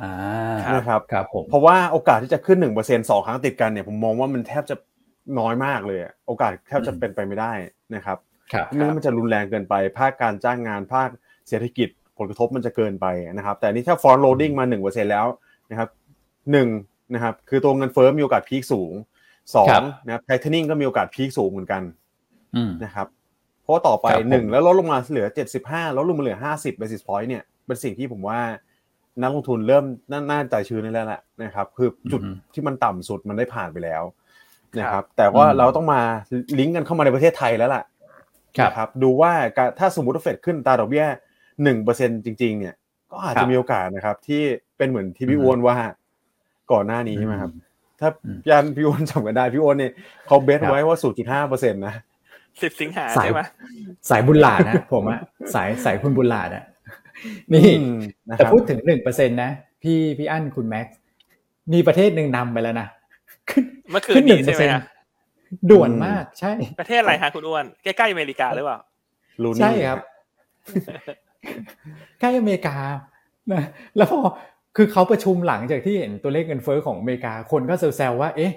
อ่านะครับครับผมเพราะว่าโอกาสที่จะขึ้นหนึ่งเปอร์เซ็นสองครั้งติดกันเนี่ยผมมองว่ามันแทบจะ น้อยมากเลยอะโอกาสแทบจะเป็นไปไม่ได้นะครับครับไม่งั้นมันจะรุนแรงเกินไป ภาคการจ้างงานภาคเศรษฐกิจผลกระทบมันจะเกินไปนะครับ แต่นี่ถ้า front loading มาหนึ่งเปอร์เซ็นแล้วนะครับหนึ่งนะครับคือตัวเงินเฟ้อมีโอกาสพีคสูงสอครังบนะครับ tightening ก็มีโอกาสพีคสูงเหมือนกันอืมนะครับเพราะว่าต่อไปครับผมหนึ่งแล้วลดลงมาเหลือ75ลดลงมาเหลือ50 basis point เนี่ยเป็นสิ่งที่ผมว่านักลงทุนเริ่มน่าน่าใจชื้นนี่แล้วแหละนะครับ คือจุดอือฮึที่มันต่ำสุดมันได้ผ่านไปแล้ว นะคครัรับบแต่ว่าอืมเราต้องมาลิงก์กันเข้ามาในประเทศไทยแล้วล่ะครับนะครับดูว่าการถ้าสมมติว่าเฟดขึ้นอัตราดอกเบี้ยหนึ่งเปอร์เซ็นจริง ๆ เนี่ย ก็อาจครัจะบมีโอกาสนะครับ ที่เป็นเหมือนที่พี่อืมอ้วนว่าก่อนหน้านี้ใช่ไหมครับ ถ้าอืมยานพี่อ้วนจำกันได้พี่อ้วนเนี่ยเขาเบสครับไว้ว่า0.5เปอร์เซ็นต์นะสิบสิงหาสายใช่ไหมสายบุญหลาดนะผมอะสายสายคุณบุญหลาดอะนี่อืมนะคแต่รับพูดถึงหนึ่งเปอร์เซ็นนะ พี่พี่อั้นคุณแม็กซ์มีประเทศหนึ่งนำไปแล้วนะ ขึ้นเมื่อคืขึ้นนหนึ่นี้งเปอใช่ร์ไหมเซ็นฮะด่วนมากใช่ ประเทศอะไรฮะคุณอ้วนใกล้ๆอเมริกาหรือเปล่าลูนี่ใช่ครับใกล้อเมริกานะแล้วพอคือเขาประชุมหลังจากที่เห็นตัวเลขเงินเฟ้อของอเมริกาคนก็แซวๆว่า เอ๊ะ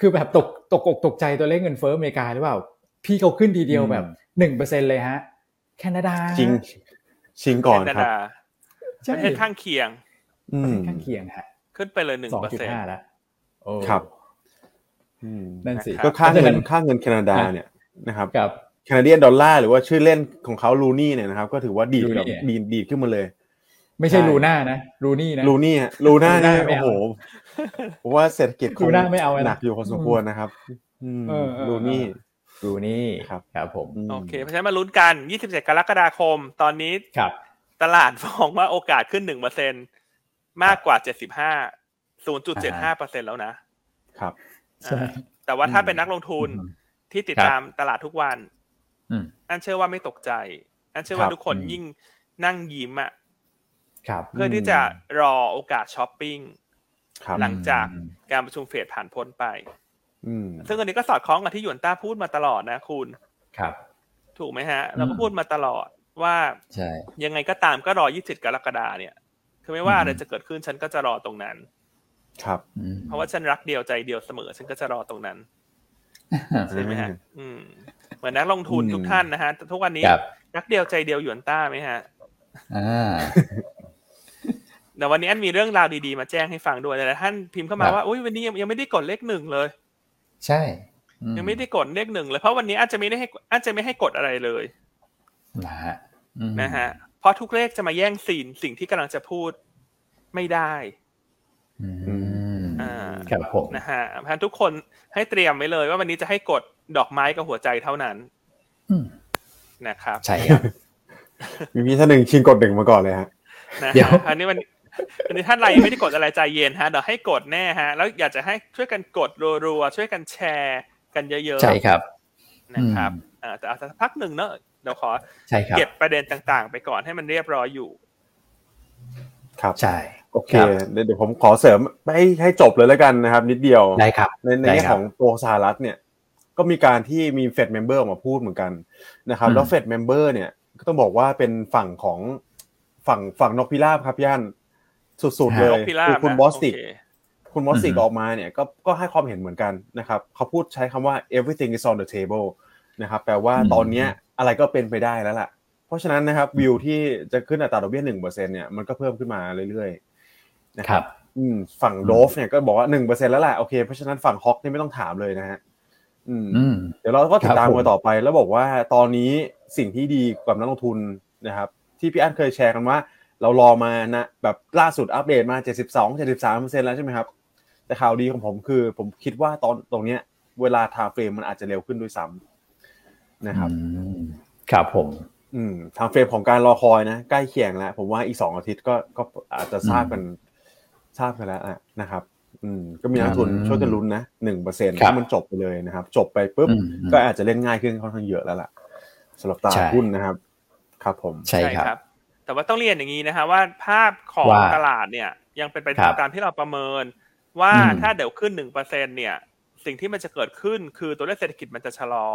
คือแบบตกตกอกตกใจตัวเลขเงินเฟ้ออเมริกาหรือเปล่า พี่เขาขึ้นทีเดียวแบบหนึ่งเปอร์เซ็นเลยฮะ แคนาดาจริงชิงก่อนแคนาครับดาปใช่ระเทศข้างเคียงอืประมเทศข้างเคียงฮะขึ้นไปเลยหนึ่งสองเปอร์จุดเซ็นต์ห้าแล้วโอ้ครับอืม นั่นสินะครับก็ค่าเงินพระฉะนั้นค่าเงินแคนาดาเนี่ยนะครับกับCanadian dollar หรือว่าชื่อเล่นของเขา loonie เนี่ยนะครับก็ถือว่าดีด loonie แบบดีดดีดขึ้นมาเลย ไม่ใช่ใช่ลูน่านะ loonie นะ loonie ฮะ Luna Luna เนี่ยไม่โอ้เอาโหผมว่าเศรษฐกิจคง Luna ไม่เอาเลยนะหนักอยู่พอสมควรนะครับอืมเออเออ loonie loonie ครับครับผมมโอเคเพราะฉะนั้นมาลุ้นกัน 27 กรกฎาคม ตอนนี้ครับ ตลาดมองว่าโอกาสขึ้นหนึ่งเปอร์เซ็นมากกว่า 75 0.75เปอร์เซ็นแล้วนะครับใช่อ่า แต่ว่าถ้าอืมเป็นนักลงทุนอืมที่ติดครับตามตลาดทุกวันอันเชื่อว่าไม่ตกใจ อันเชื่อว่าทุกคนยิ่งนั่งยิ้มอะเพื่อที่จะรอโอกาสช้อปปิ้งหลังจากการประชุมเฟดผ่านพ้นไปซึ่งอันนี้ก็สอดคล้องกับที่หยวนต้าพูดมาตลอดนะคุณครับ ถูกไหมฮะ เราก็พูดมาตลอดว่ายังไงก็ตามก็รอยี่สิบกรกฎาเนี่ย คือไม่ว่าอะไรจะเกิดขึ้นฉันก็จะรอตรงนั้น ครับเพราะว่าฉันรักเดียวใจเดียวเสมอ ฉันก็จะรอตรงนั้นใช่ไหมฮะอืมเหมือนนักลงทุนทุกท่านนะฮะทุกวันนี้รักเดียวใจเดียวหยวนต้าไหมฮะอ่าแต่วันนี้อันมีเรื่องราวดีๆมาแจ้งให้ฟังด้วยแต่ท่านพิมพ์เข้ามาว่าอุ้ยวันนี้ยังไม่ได้กดเลขหนึ่งเลย ใช่ ยังไม่ได้กดเลขหนึ่งเลยเพราะวันนี้อาจจะไม่ได้ให้อาจจะไม่ให้กดอะไรเลยนะฮะนะฮะเพราะทุกเลขจะมาแย่งสิ่งสิ่งที่กำลังจะพูดไม่ได้ อ่าครับผมนะฮะเพราะทุกคนให้เตรียมไว้เลย ว่าวันนี้จะให้กดดอกไม้กับหัวใจเท่านั้นนะครับ ใช่ครับมีพี่ท่านหนึ่งชิงกดหนึ่งมาก่อนเลยฮะเดี๋ยวอันนี้มันอันนี้ท่านไรไม่ได้กดอะไรใจเย็นฮะเดี๋ยวให้กดแน่ฮะ แล้วอยากจะให้ช่วยกันกดรัวๆช่วยกันแชร์ กันเยอะๆใช่ครับนะครับอ่าแต่อาจจะพักหนึ่งเนอะเดี๋ยวขอเก็บประเด็นต่างๆ ไปก่อนให้มันเรียบร้อยอยู่ ครับใช่โอเคเดี๋ยวผมขอเสริมให้ให้จบเลยแล้วกันนะครับ นิดเดียวได้ครับในในแง่ของตัวสหรัฐเนี่ยก็มีการที่มี Fed member ออกมาพูดเหมือนกันนะครับแล้ว Fed member เนี่ยก็ต้องบอกว่าเป็นฝั่งของฝั่งฝั่งนกพิราบครับย่านสุดๆเลยคือคุณบอสติกคุณบอสติกออกมาเนี่ยก็ก็ให้ความเห็นเหมือนกันนะครับเขาพูดใช้คำว่า everything is on the table นะครับแปลว่าตอนเนี้ยอะไรก็เป็นไปได้แล้วล่ะ เพราะฉะนั้นนะครับวิวที่จะขึ้นอัตราดอกเบี้ยหนึ่งเปอร์เซ็นเนี่ยมันก็เพิ่มขึ้นมาเรื่อยๆนะครับฝั่งโดฟเนี่ยก็บอกว่าหนึ่งเปอร์เซ็นแล้วแหละโอเคเพราะฉะนั้นฝั่งฮอกนี่ไม่ต้องถามเลยนะฮะเดี๋ยวเราก็ติดตามกันต่อไป แล้วบอกว่าตอนนี้สิ่งที่ดีกับนักลงทุนนะครับ ที่พี่อั้นเคยแชร์กันว่า เรารอมานะแบบล่าสุดอัปเดตมา 72 73เปอร์เซ็นแล้วใช่ไหมครับ แต่ข่าวดีของผมคือ ผมคิดว่าตอนตรงเนี้ย เวลาทาเฟรมมันอาจจะเร็วขึ้นด้วยซ้ำนะครับ ครับผม อืมทางเฟรมของการรอคอยนะ ใกล้เคียงแล้ว ผมว่าอีกสองอาทิตย์ก็ก็อาจจะทราบกันทราบกันแล้วนะครับ อืม ก็มีนักทุนช่วยกันลุ้นนะหนึ่งเปอร์เซ็นต์มันจบไปเลยนะครับ จบไปปุ๊บ ก็อาจจะเล่นง่ายขึ้นค่อนข้างเยอะแล้วล่ะสำหรับตลาดหุ้นนะครับ ครับผมใช่ครับ แต่ว่าต้องเรียนอย่างนี้นะฮะว่าภาพของตลาดเนี่ย ยังเป็นไปตามที่เราประเมิน ว่าถ้าเดี๋ยวขึ้นหนึ่งเปอร์เซ็นเนี่ย สิ่งที่มันจะเกิดขึ้นคือตัวเลขเศรษฐกิจมันจะชะลอ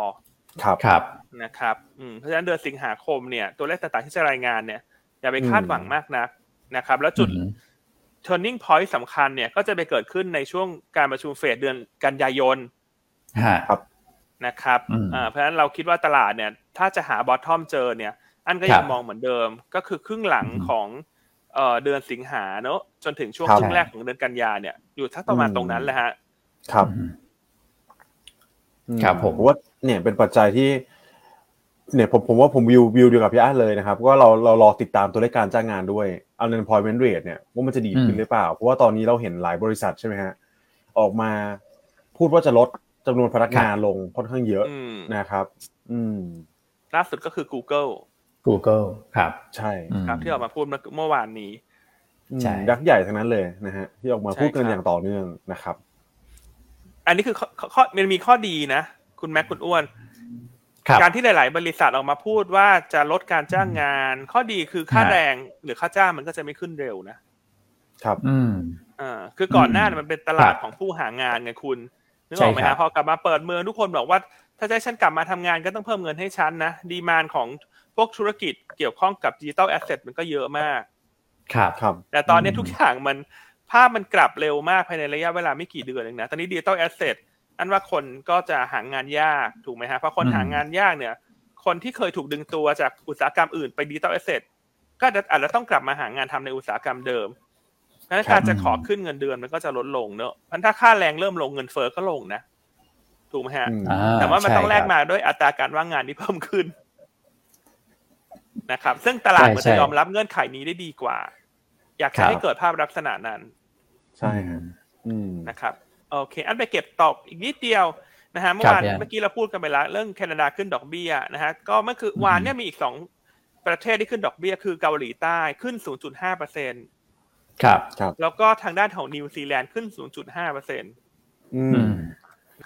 ครับครับนะครับเพราะฉะนั้นเดือนสิงหาคมเนี่ยตัวเลขต่างๆที่จะรายงานเนี่ยอย่าไปคาดหวังมากนักนะครับ แล้วจุด turning point สำคัญเนี่ยก็จะไปเกิดขึ้นในช่วงการประชุมเฟดเดือนกันยายนครับนะครับเพราะฉะนั้นเราคิดว่าตลาดเนี่ย ถ้าจะหา bottom เจอเนี่ย อันก็ยังมองเหมือนเดิม ก็คือครึ่งหลังของเอ่อเดือนสิงหาเนอะจนถึงช่วงครึ่งแรกของเดือนกันยาเนี่ย อยู่สักประมาณตรงนั้นแหละฮะ ครับ ครับผมว่าเนี่ยเป็นปัจจัยที่ เนี่ยผมผมว่าผม view view เดียวกับพี่อันเลยนะครับว่าเราเรารอติดตามตัวเลขการจ้างงานด้วย unemployment rate เนี่ยว่ามันจะดีขึ้นหรือเปล่า เพราะว่าตอนนี้เราเห็นหลายบริษัทใช่ไหมฮะออกมาพูดว่าจะลดจำนวนพนักงานลงค่อนข้างเยอะนะครับ อืมล่าสุดก็คือ Google Google ครับ ใช่ครับ ที่ออกมาพูดเมื่อวานนี้ใช่ยักษ์ใหญ่ทั้งนั้นเลยนะฮะที่ออกมาพูดกันอย่างต่อเนื่องนะครับ อันนี้คือข้อมันมีข้อดีนะ คุณแม็กคุณอ้วน การที่หลาย ๆ บริษัทออกมาพูดว่าจะลดการจ้างงาน ข้อดีคือค่าแรงหรือค่าจ้างมันก็จะไม่ขึ้นเร็วนะ ครับ อืมอ่าคือก่อนหน้ามันเป็นตลาดของผู้หางานไงคุณนึกออกไหมฮะพอกลับมาเปิดเมืองทุกคนบอกว่า ถ้าจะให้ฉันกลับมาทำงานก็ต้องเพิ่มเงินให้ฉันนะ demand ของพวกธุรกิจเกี่ยวข้องกับ digital asset มันก็เยอะมาก ครับครับแต่ตอนนี้ทุกอย่างมัน ภาพมันกลับเร็วมากภายในระยะเวลาไม่กี่เดือนเองนะ ตอนนี้ digital asset อันว่าคนก็จะหางานยากถูกไหมฮะเพราะคนหางานยากเนี่ย คนที่เคยถูกดึงตัวจากอุตสาหกรรมอื่นไป digital assetก็อาจจะต้องกลับมาหางานทำในอุตสาหกรรมเดิมนั้นการจะขอขึ้นเงินเดือนมันก็จะลดลงเนอะพันถ้าค่าแรงเริ่มลงเงินเฟ้อก็ลงนะ ถูกไหมฮะ แต่ว่ามันต้องแลกมาด้วยอัตราการว่างงานที่เพิ่มขึ้นนะครับ ซึ่งตลาดมันจะยอมรับเงื่อนไขนี้ได้ดีกว่า อยากให้เกิดภาพลักษณะนั้น ใช่ครับนะครับโอเค อันไปเก็บตกอีกนิดเดียวนะฮะเมื่อวานเมื่อกี้เราพูดกันไปแล้วเรื่องแคนาดาขึ้นดอกเบี้ยนะฮะก็เมื่อคือวานเนี่ยมีอีกสองประเทศที่ขึ้นดอกเบี้ยคือเกาหลีใต้ขึ้น 0.5เปอร์เซ็นต์ครับครับแล้วก็ทางด้านของนิวซีแลนด์ขึ้น 0.5เปอร์เซ็นต์อืม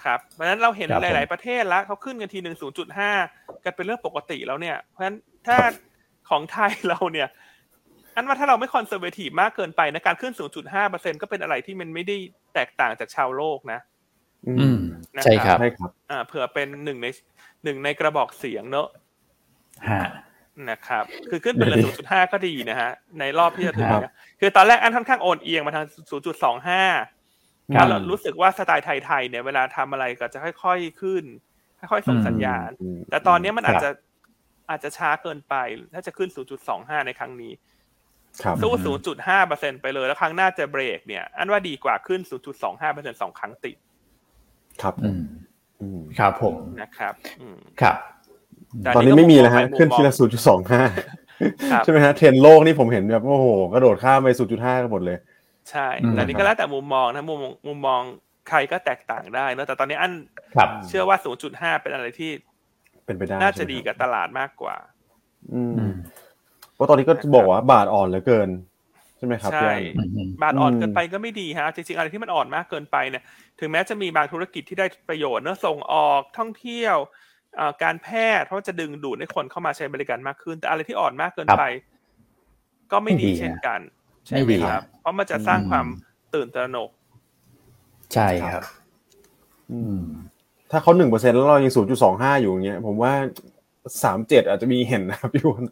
ครับเพราะฉะนั้นเราเห็นหลาย ๆ ประเทศแล้วเขาขึ้นกันทีหนึ่ง0.5 กันเป็นเรื่องปกติแล้วเนี่ย เพราะฉะนั้นถ้าของไทยเราเนี่ย อันว่าถ้าเราไม่ conservative มากเกินไปนะการขึ้น 0.5%ก็เป็นอะไรที่มันไม่ได้แตกต่างจากชาวโลกนะ อืมใช่ครับใช่ครับ อ่าเผื่อเป็นหนึ่งในหนึ่งในกระบอกเสียงเนอะฮะนะครับ คือขึ้นเป็นเหลือดี0.5 ก็ดีนะฮะ ในรอบที่จะถึงครับเนี่ยคือตอนแรกอันค่อนข้างโอนเอียงมาทาง 0.25ครับแล้วรู้สึกว่าสไตล์ไทยๆเนี่ยเวลาทำอะไรก็จะค่อยๆขึ้น ค่อยๆส่งสัญญาณอืมแต่ตอนนี้มันอาจครับจะอาจจะช้าเกินไป ถ้าจะขึ้น 0.25 ในครั้งนี้ครับ สู้ 0.5ไปเลย แล้วครั้งหน้าจะเบรกเนี่ย อันว่าดีกว่าขึ้น 0.25สองครั้งติด ครับ อืมอืมครับผม นะครับอืมครับแต่ตอนนี้ไม่มีแล้วฮะก็ขึ้นทีมละศูนย์จุดสองห้าครับใช่ไหมฮะ เทรนด์โลกนี่ผมเห็นแบบโอ้โห กระโดดข้ามไปศูนย์จุดห้ากันหมดเลย ใช่อืมแต่นี่ก็แล้วแต่มุมมองนะ มุมมุมมองใครก็แตกต่างได้เนอะแต่ตอนนี้อันครับเชื่อว่า 0.5 เป็นอะไรที่ เป็นไปได้ น่าจะใช่ไหมดีครับกับตลาดมากกว่า อืมอืม เพราะตอนนี้ก็บอกว่าบาทอ่อนเหลือเกิน ใช่ไหมครับใช่พี่อันอืมบาทอ่อนอืมเกินไปก็ไม่ดีฮะจริงๆอะไรที่มันอ่อนมากเกินไปเนี่ยถึงแม้จะมีบางธุรกิจที่ได้ประโยชน์เนอะส่งออกท่องเที่ยวเอ่อการแพทย์เพราะว่าจะดึงดูดให้คนเข้ามาใช้บริการมากขึ้น แต่อะไรที่อ่อนมากเกินไป ก็ไม่ดีไม่ดีเช่นกันใช่ไม่ไหมดีครับ เพราะมันจะสร้างอืมความตื่นตระหนก ใช่ครับ อืมถ้าเขาหนึ่งเปอร์เซ็นแล้วเรายังศูนย์จุดสองห้าอยู่อย่างเงี้ย ผมว่า สามเจ็ดอาจจะมีเห็นนะครับพี่วัน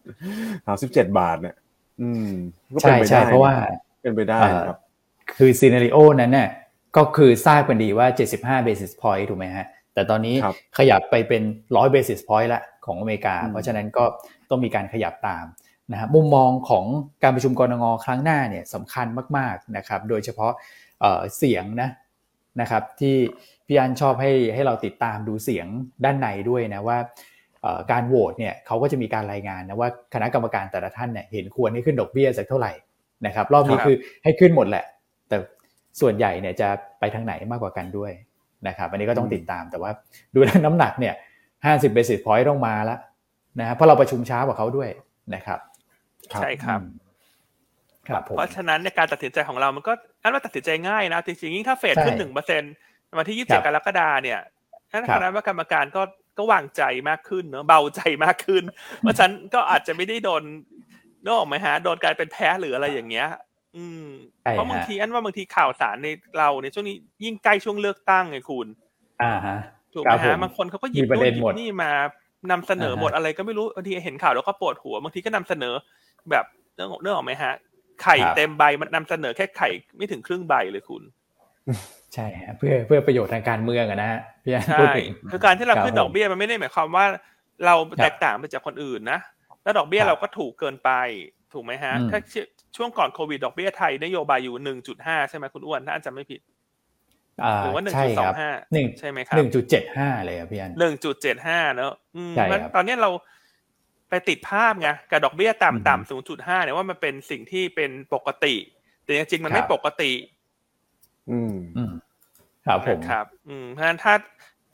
สามสิบเจ็ดบาทเนี่ยอืมก็เป็ใช่นไปใช่ได้เพราะว่าเป็นไปได้เอ่อครับ คือซีนารีโอนั้นเนี่ยก็คือทราบกันดีว่า75 basis point ถูกไหมฮะ แต่ตอนนี้ครับขยับไปเป็น100 basis point ละของอเมริกาอืมเพราะฉะนั้นก็ต้องมีการขยับตามนะฮะมุมมองของการประชุมกรงงครั้งหน้าเนี่ยสำคัญมากๆนะครับ โดยเฉพาะเอ่อเสียงนะนะครับที่พี่อันชอบให้ให้เราติดตามดูเสียงด้านในด้วยนะว่าเอ่อ การโหวตเนี่ยเขาก็จะมีการรายงานนะว่าคณะกรรมการแต่ละท่านเนี่ยเห็นควรให้ขึ้นดอกเบี้ยสักเท่าไหร่นะครับรอบนี้ครับคือให้ขึ้นหมดแหละ แต่ส่วนใหญ่เนี่ยจะไปทางไหนมากกว่ากันด้วยนะครับอันนี้ก็ต้องติดตามแต่ว่าดูแล้วน้ำหนักเนี่ยห้าสิบเบสิสพอยต์ต้องมาแล้วนะฮะเพราะเราประชุมช้ากว่าเขาด้วยนะครับครับใช่ครับอืมครับผมเพราะฉะนั้นในการตัดสินใจของเรามันก็อันว่าตัดสินใจง่ายนะจริงๆยิ่งถ้าเฟดขึ้นใช่หนึ่งเปอร์เซ็นวันที่ยี่สิบครัเจ็ดบกรกฎาเนี่ยนั่นครับคณะกรรมการก็ ก็วางใจมากขึ้นเนอะเบาใจมากขึ้น เพราะฉะนันก็อาจจะไม่ได้โดนนกออกไหมฮะโดนกลายเป็นแพ้หรืออะไรอย่างเงี้ย อืมใช่เพราะบางฮะทีอันว่าบางทีข่าวสารในเราในช่วงนี้ยิ่งใกล้ช่วงเลือกตั้งไงคุณ อ่าฮะถูกคไหมรับผฮะมบางคนเขาก็หยิบมีประนู่เด็นนหยิหมบดนี่มานำเสนออ่าฮะหมดอะไรก็ไม่รู้บางทีเห็นข่าวแล้วก็ปวดหัวบางทีก็นำเสนอแบบเรื่องเรื่องออกไหมฮะ ไข่เต็มใบมันนำเสนอแค่ไข่ไม่ถึงครึ่งใบเลยคุณ ใช่ฮะเพื่อเพื่อประโยชน์ทางการเมืองอะนะฮะพี่อันพูดใช่ถึงคือการที่เราครับขึ้นดอกเบี้ยมันไม่ได้หมายความว่าเราครับแตกต่างไปจากคนอื่นนะแล้วดอกเบี้ยครับเราก็ถูกเกินไปถูกไหมฮะอืมถ้าช่วงก่อนโควิดดอกเบี้ยไทยนโยบายอยู่หนึ่งจุดห้าใช่ไหมคุณอ้วนถ้าอันจำไม่ผิดอ่าหรือว่าใช่ครับ1.25หนึ่งใช่ไหมครับหนึ่งจุดเจ็ดห้าเลยครับพี่อันหนึ่งจุดเจ็ดห้าเนอะอืมใช่เพราะครับตอนนี้เราไปติดภาพไงกับดอกเบี้ยอืมต่ำต่ำศูนย์จุดห้าเนี่ยว่ามันเป็นสิ่งที่เป็นปกติ แต่จริงๆมันไม่ครับปกติ อืมอืมครับผมนะครับ อืมเพราะฉะนั้นถ้า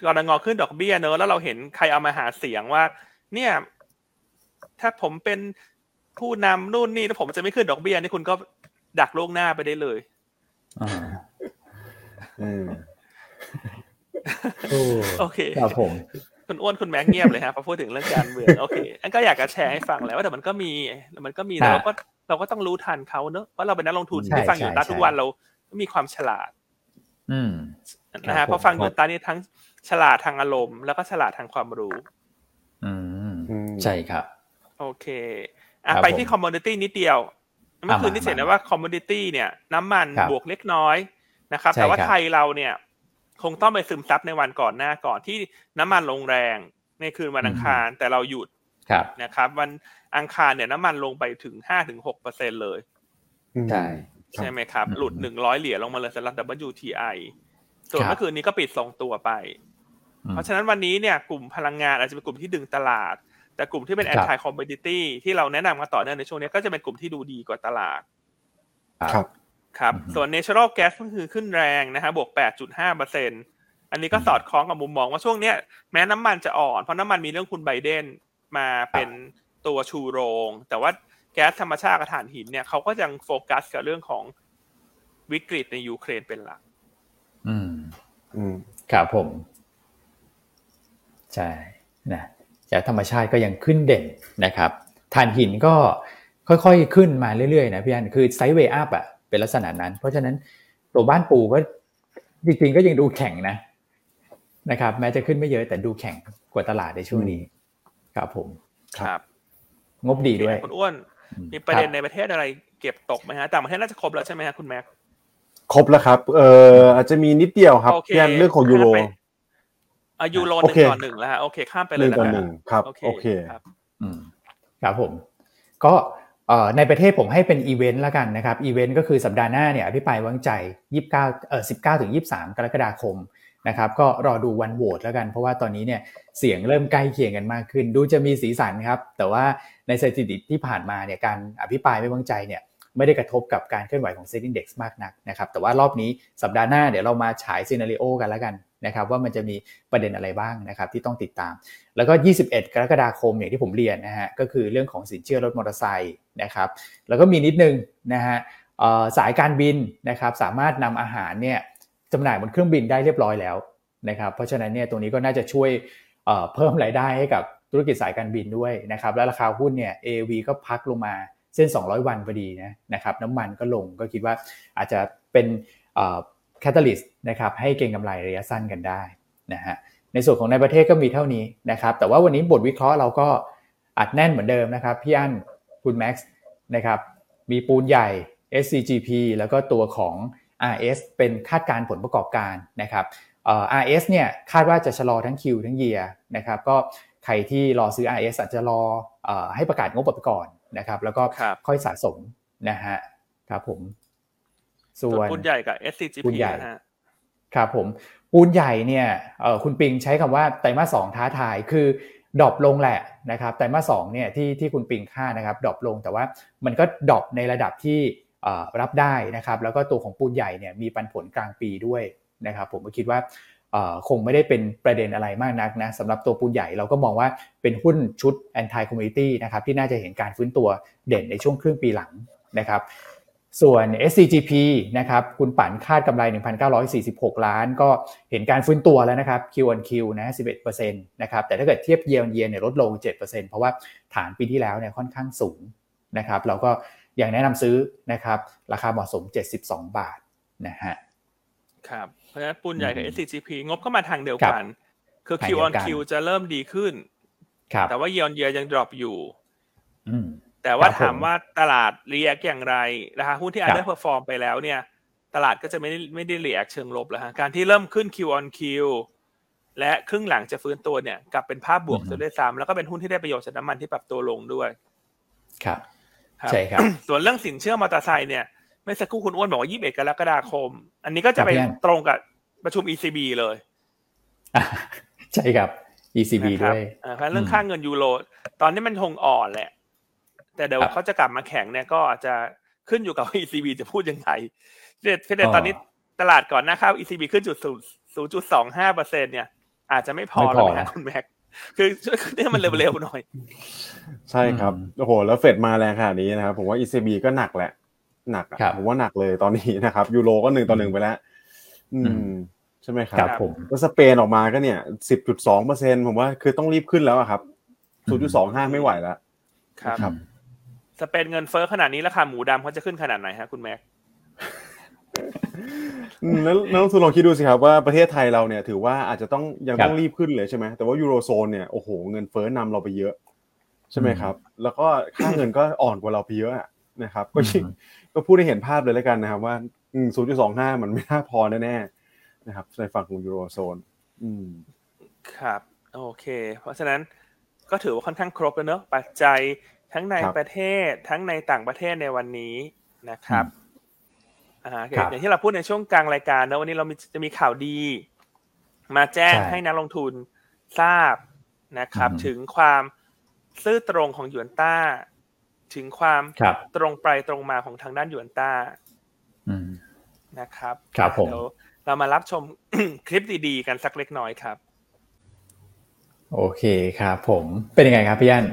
กรงขึ้นดอกเบี้ยเนอะแล้วเราเห็นใครเอามาหาเสียงว่า เนี่ย ถ้าผมเป็นผู้นำนู่นนี่แล้วผมจะไม่ขึ้นดอกเบี้ยนี่คุณก็ดักล่วงหน้าไปได้เลยอ่าอืมโอ้โอเคครับผมคุณอ้วนคุณแม็กเงียบเลยฮะพอพูดถึงเรื่องการเมืองโอเคอันก็อยากจะแชร์ให้ฟังแหล้วว่าแต่มันก็มี มันก็มีแต่อ่าเราก็เราก็ต้องรู้ทันเขาเนอะเพราะเราเป็นนักลงทุนใช่ที่ฟังอยู่ใช่ตาทุกใช่วันเราก็ มีความฉลาดอืมนะครัฮะบเพราะฟังผมอยู่ตานี่ทั้งฉลาดทางอารมณ์แล้วก็ฉลาดทางความรู้ อืมอืมใช่ครับ โอเคอะครับไปที่ผม commodity นิดเดียวเมื่อคืนที่มาเห็นมานะว่า commodity เนี่ย น้ำมันครับบวกเล็กน้อยนะครับใช่แต่ว่าครับไทยเราเนี่ย คงต้องไปซึมซับในวันก่อนหน้าก่อนที่น้ำมันลงแรงในคืนวันอังคารแต่เราหยุดครับนะครับ วันอังคารเนี่ยน้ำมันลงไปถึงห้าถึงหกเปอร์เซ็นเลยใช่ ใช่ไหมครับอืมหลุดหนึ่งร้อยเหรียญลงมาเลยสำหรับ WTI ส่วนครับเมื่อคืนนี้ก็ปิดทรงตัวไปอืมเพราะฉะนั้นวันนี้เนี่ยกลุ่มพลังงานอาจจะเป็นกลุ่มที่ดึงตลาด แต่กลุ่มที่เป็นครับ anti commodity ที่เราแนะนำมาต่อเนื่องในช่วงนี้ก็จะเป็นกลุ่มที่ดูดีกว่าตลาด ครับ ครับอืมส่วน natural gas ก็คือขึ้นแรงนะฮะบวก 8.5เปอร์เซ็นอันนี้ก็สอดคล้องกับมุมมองว่าช่วงเนี้ยแม้น้ำมันจะอ่อนเพราะน้ำมันมีเรื่องคุณไบเดนมาเป็นตัวชูโรง แต่ว่า แก๊สธรรมชาติกับถ่านหินเนี่ยเขาก็ยังโฟกัสกับเรื่องของวิกฤตในยูเครนเป็นหลัก อืม อืมครับผม ใช่ นะแก๊สธรรมชาติก็ยังขึ้นเด่นนะครับถ่านหินก็ค่อยๆ ขึ้นมาเรื่อยๆ นะพี่อัน คือ sideway up อะ เป็นลักษณะนั้น เพราะฉะนั้นตัวบ้านปูก็จริงๆ ก็ยังดูแข็งนะ นะครับ แม้จะขึ้นไม่เยอะแต่ดูแข็งกว่าตลาดในช่วงนี้ ครับผม ครับ งบดีด้วยคุณอ้วน มีประเด็นในประเทศอะไรเก็บตกไหมฮะต่างประเทศน่าจะครบแล้วใช่ไหมฮะคุณแม็กครบแล้วครับ เอออาจจะมีนิดเดียวครับโอเคพี่อันเรื่องของยูโรอะยูโรหโอนึ่งเคต่อหนึ่งแล้วฮะโอเคข้ามไปหเลยนึ่งต่อนะหนึ่งครับโอเคโอเคครับอืมครับผม ก็เอ่อในประเทศผมให้เป็นอีเวนต์แล้วกันนะครับอีเวนต์ก็คือสัปดาห์หน้าเนี่ยอภิปรายวางใจ 29เอ่อ19ถึง23 กรกฎาคม นะครับก็รอดูวันโหวตแล้วกัน เพราะว่าตอนนี้เนี่ยเสียงเริ่มใกล้เคียงกันมากขึ้น ดูจะมีสีสันครับ แต่ว่าในสถิติที่ผ่านมาเนี่ยการอภิปรายไม่วางใจเนี่ยไม่ได้กระทบกับการเคลื่อนไหวของ SET Index มากนักนะครับแต่ว่ารอบนี้สัปดาห์หน้าเดี๋ยวเรามาฉาย scenario กันแล้วกันนะครับว่ามันจะมีประเด็นอะไรบ้างนะครับที่ต้องติดตาม แล้วก็ 21 กรกฎาคมอย่างที่ผมเรียนนะฮะก็คือเรื่องของสินเชื่อรถมอเตอร์ไซค์นะครับแล้วก็มีนิดนึงนะฮะอ่อสายการบินนะครับสามารถนำอาหารเนี่ย จำหน่ายบนเครื่องบินได้เรียบร้อยแล้วนะครับเพราะฉะนั้นเนี่ยตรงนี้ก็น่าจะช่วยเพิ่มรายได้ให้กับธุรกิจสายการบินด้วยนะครับแล้วราคาหุ้นเนี่ย AAV ก็พักลงมาเส้น 200 วันพอดีนะนะครับน้ำมันก็ลงก็คิดว่าอาจจะเป็น catalyst นะครับให้เก็งกำไรระยะสั้นกันได้นะฮะในส่วนของในประเทศก็มีเท่านี้นะครับแต่ว่าวันนี้บทวิเคราะห์เราก็อัดแน่นเหมือนเดิมนะครับพี่อั้นคุณแม็กซ์นะครับมีปูนใหญ่ SCGP แล้วก็ตัวของ RS เป็นคาดการณ์ผลประกอบการนะครับเอ่อ RS เนี่ยคาดว่าจะชะลอทั้ง Q ทั้ง Year นะครับก็ใครที่รอซื้อ RS อาจจะรอเอ่อให้ประกาศงบไปก่อนนะครับ แล้วก็ครับค่อยสะสมนะฮะครับผม ส่ส่ววนนปุนใหญ่กับ SCGP หุ้นใหญ่นะฮะครับผมปูนใหญ่เนี่ยเอ่อคุณปิงใช้คำว่าไตรมาสสองท้าทายคือ drop ลงแหละนะครับไตรมาสสองเนี่ยที่ที่คุณปิงค่านะครับ drop ลงแต่ว่ามันก็ drop ในระดับที่เอ่อ รับได้นะครับ แล้วก็ตัวของปูนใหญ่เนี่ยมีปันผลกลางปีด้วยนะครับ ผมก็คิดว่าคงไม่ได้เป็นประเด็นอะไรมากนักนะสำหรับตัวปูนใหญ่เราก็มองว่าเป็นหุ้นชุด anti commodity นะครับที่น่าจะเห็นการฟื้นตัวเด่นในช่วงครึ่งปีหลังนะครับส่วน SCGP นะครับคุณปันคาดกำไร 1,946 ล้าน ก็เห็นการฟื้นตัวแล้วนะครับ Q on Q นะ 11%นะครับแต่ถ้าเกิดเทียบ Year on Year เนี่ยลดลง 7%เพราะว่าฐานปีที่แล้วเนี่ยค่อนข้างสูงนะครับเราก็ ยังแนะนำซื้อนะครับ ราคาเหมาะสม 72 บาทนะฮะครับเพราะฉะนั้นปุนใหญ่กับอืม SCGP งบก็มาทางเดียวกัน คือทาง Q เดียว on กัน Q จะเริ่มดีขึ้นครับแต่ว่า Year on Year ยัง drop อยู่อืมแต่ว่าครับผมถามว่าตลาด react อย่างไรราคาหุ้นที่ครับ underperform ไปแล้วเนี่ย ตลาดก็จะไม่ได้ไม่ได้ react เชิงลบแล้วฮะการที่เริ่มขึ้น Q on Q และครึ่งหลังจะฟื้นตัวเนี่ยกลับเป็นภาพบวกอือฮึซะด้วยซ้ำแล้วก็เป็นหุ้นที่ได้ประโยชน์จากน้ำมันที่ปรับตัวลงด้วย ครับครับ ใช่ครับ ส่วนเรื่องสินเชื่อมอเตอร์ไซค์เนี่ยไม่สักครู่คุณอ้วนบอกว่า21กรกฎาคม อันนี้ก็จะไปครับพี่อั้นตรงกับประชุม ECB เลยอะใช่ครับ ECB นะครับด้วยอ่าเพราะฉะนั้นเรื่องอืมค่าเงินยูโรตอนนี้มันคงอ่อนแหละ แต่เดี๋ยวครับเขาจะกลับมาแข็งเนี่ยก็อาจจะขึ้นอยู่กับว่า ECB จะพูดยังไงเพียงแต่อ๋อตอนนี้ตลาดก่อนหน้าเข้า ECB ขึ้นจุดศูนย์จุดสองห้าเปอร์เซ็นเนี่ยอาจจะไม่พอไม่พอแล้วนะคุณแม็ก คือช่วยขึ้นให้มันเร็วๆหน่อย ใช่ครับอืมโอ้โหแล้วเฟดมาแรงขนาดนี้นะครับผมว่า ECB ก็หนักแหละหนักอะครับผมว่าหนักเลยตอนนี้นะครับ ยูโรก็หนึ่งต่อหนึ่งไปแล้ว อือืมใช่ไหมครัครับบผมแล้วสเปนออกมาก็เนี่ยสิบจุดสองเปอร์เซ็นผมว่าคือต้องรีบขึ้นแล้วอะครับศูนย์จุดสองห้าไม่ไหวแล้วครับครับ สเปนเงินเฟ้อขนาดนี้ราคาหมูดำเขาจะขึ้นขนาดไหนฮะคุณแม็กอืม แล้วนักลงทุนลองคิดดูสิครับว่าประเทศไทยเราเนี่ยถือว่าอาจจะต้องยังครับต้องรีบขึ้นเลยใช่ไหมแต่ว่ายูโรโซนเนี่ยโอ้โหเงินเฟ้อนำเราไปเยอะ ใช่ไหมครับ แล้วก็ค่าเงินก็อ่อนกว่าเราไปเยอะอะนะครับ ก็ยิ่งอืมก็พูดให้เห็นภาพเลยแล้วกันนะครับว่าศูนย์จุดสองห้ามันไม่น่าพอแน่ๆนะครับในฝั่งของยูโรโซนอืมครับโอเค เพราะฉะนั้นก็ถือว่าค่อนข้างครบแล้วเนอะปัจจัยทั้งในครับประเทศทั้งในต่างประเทศในวันนี้นะครับ อ่าโอเคครับอย่างที่เราพูดในช่วงกลางรายการนะวันนี้เรามีจะมีข่าวดี มาแจ้งใช่ให้นักลงทุนทราบนะครับอืมถึงความซื่อตรงของหยวนต้า ถึงความครับตรงไปตรงมาของทางด้านหยวนต้าอืมนะครับครับผมเดี๋ยวเรามารับชมคลิปดีๆ กันสักเล็กน้อยครับ โอเคครับผมเป็นยังไงครับพี่อั้น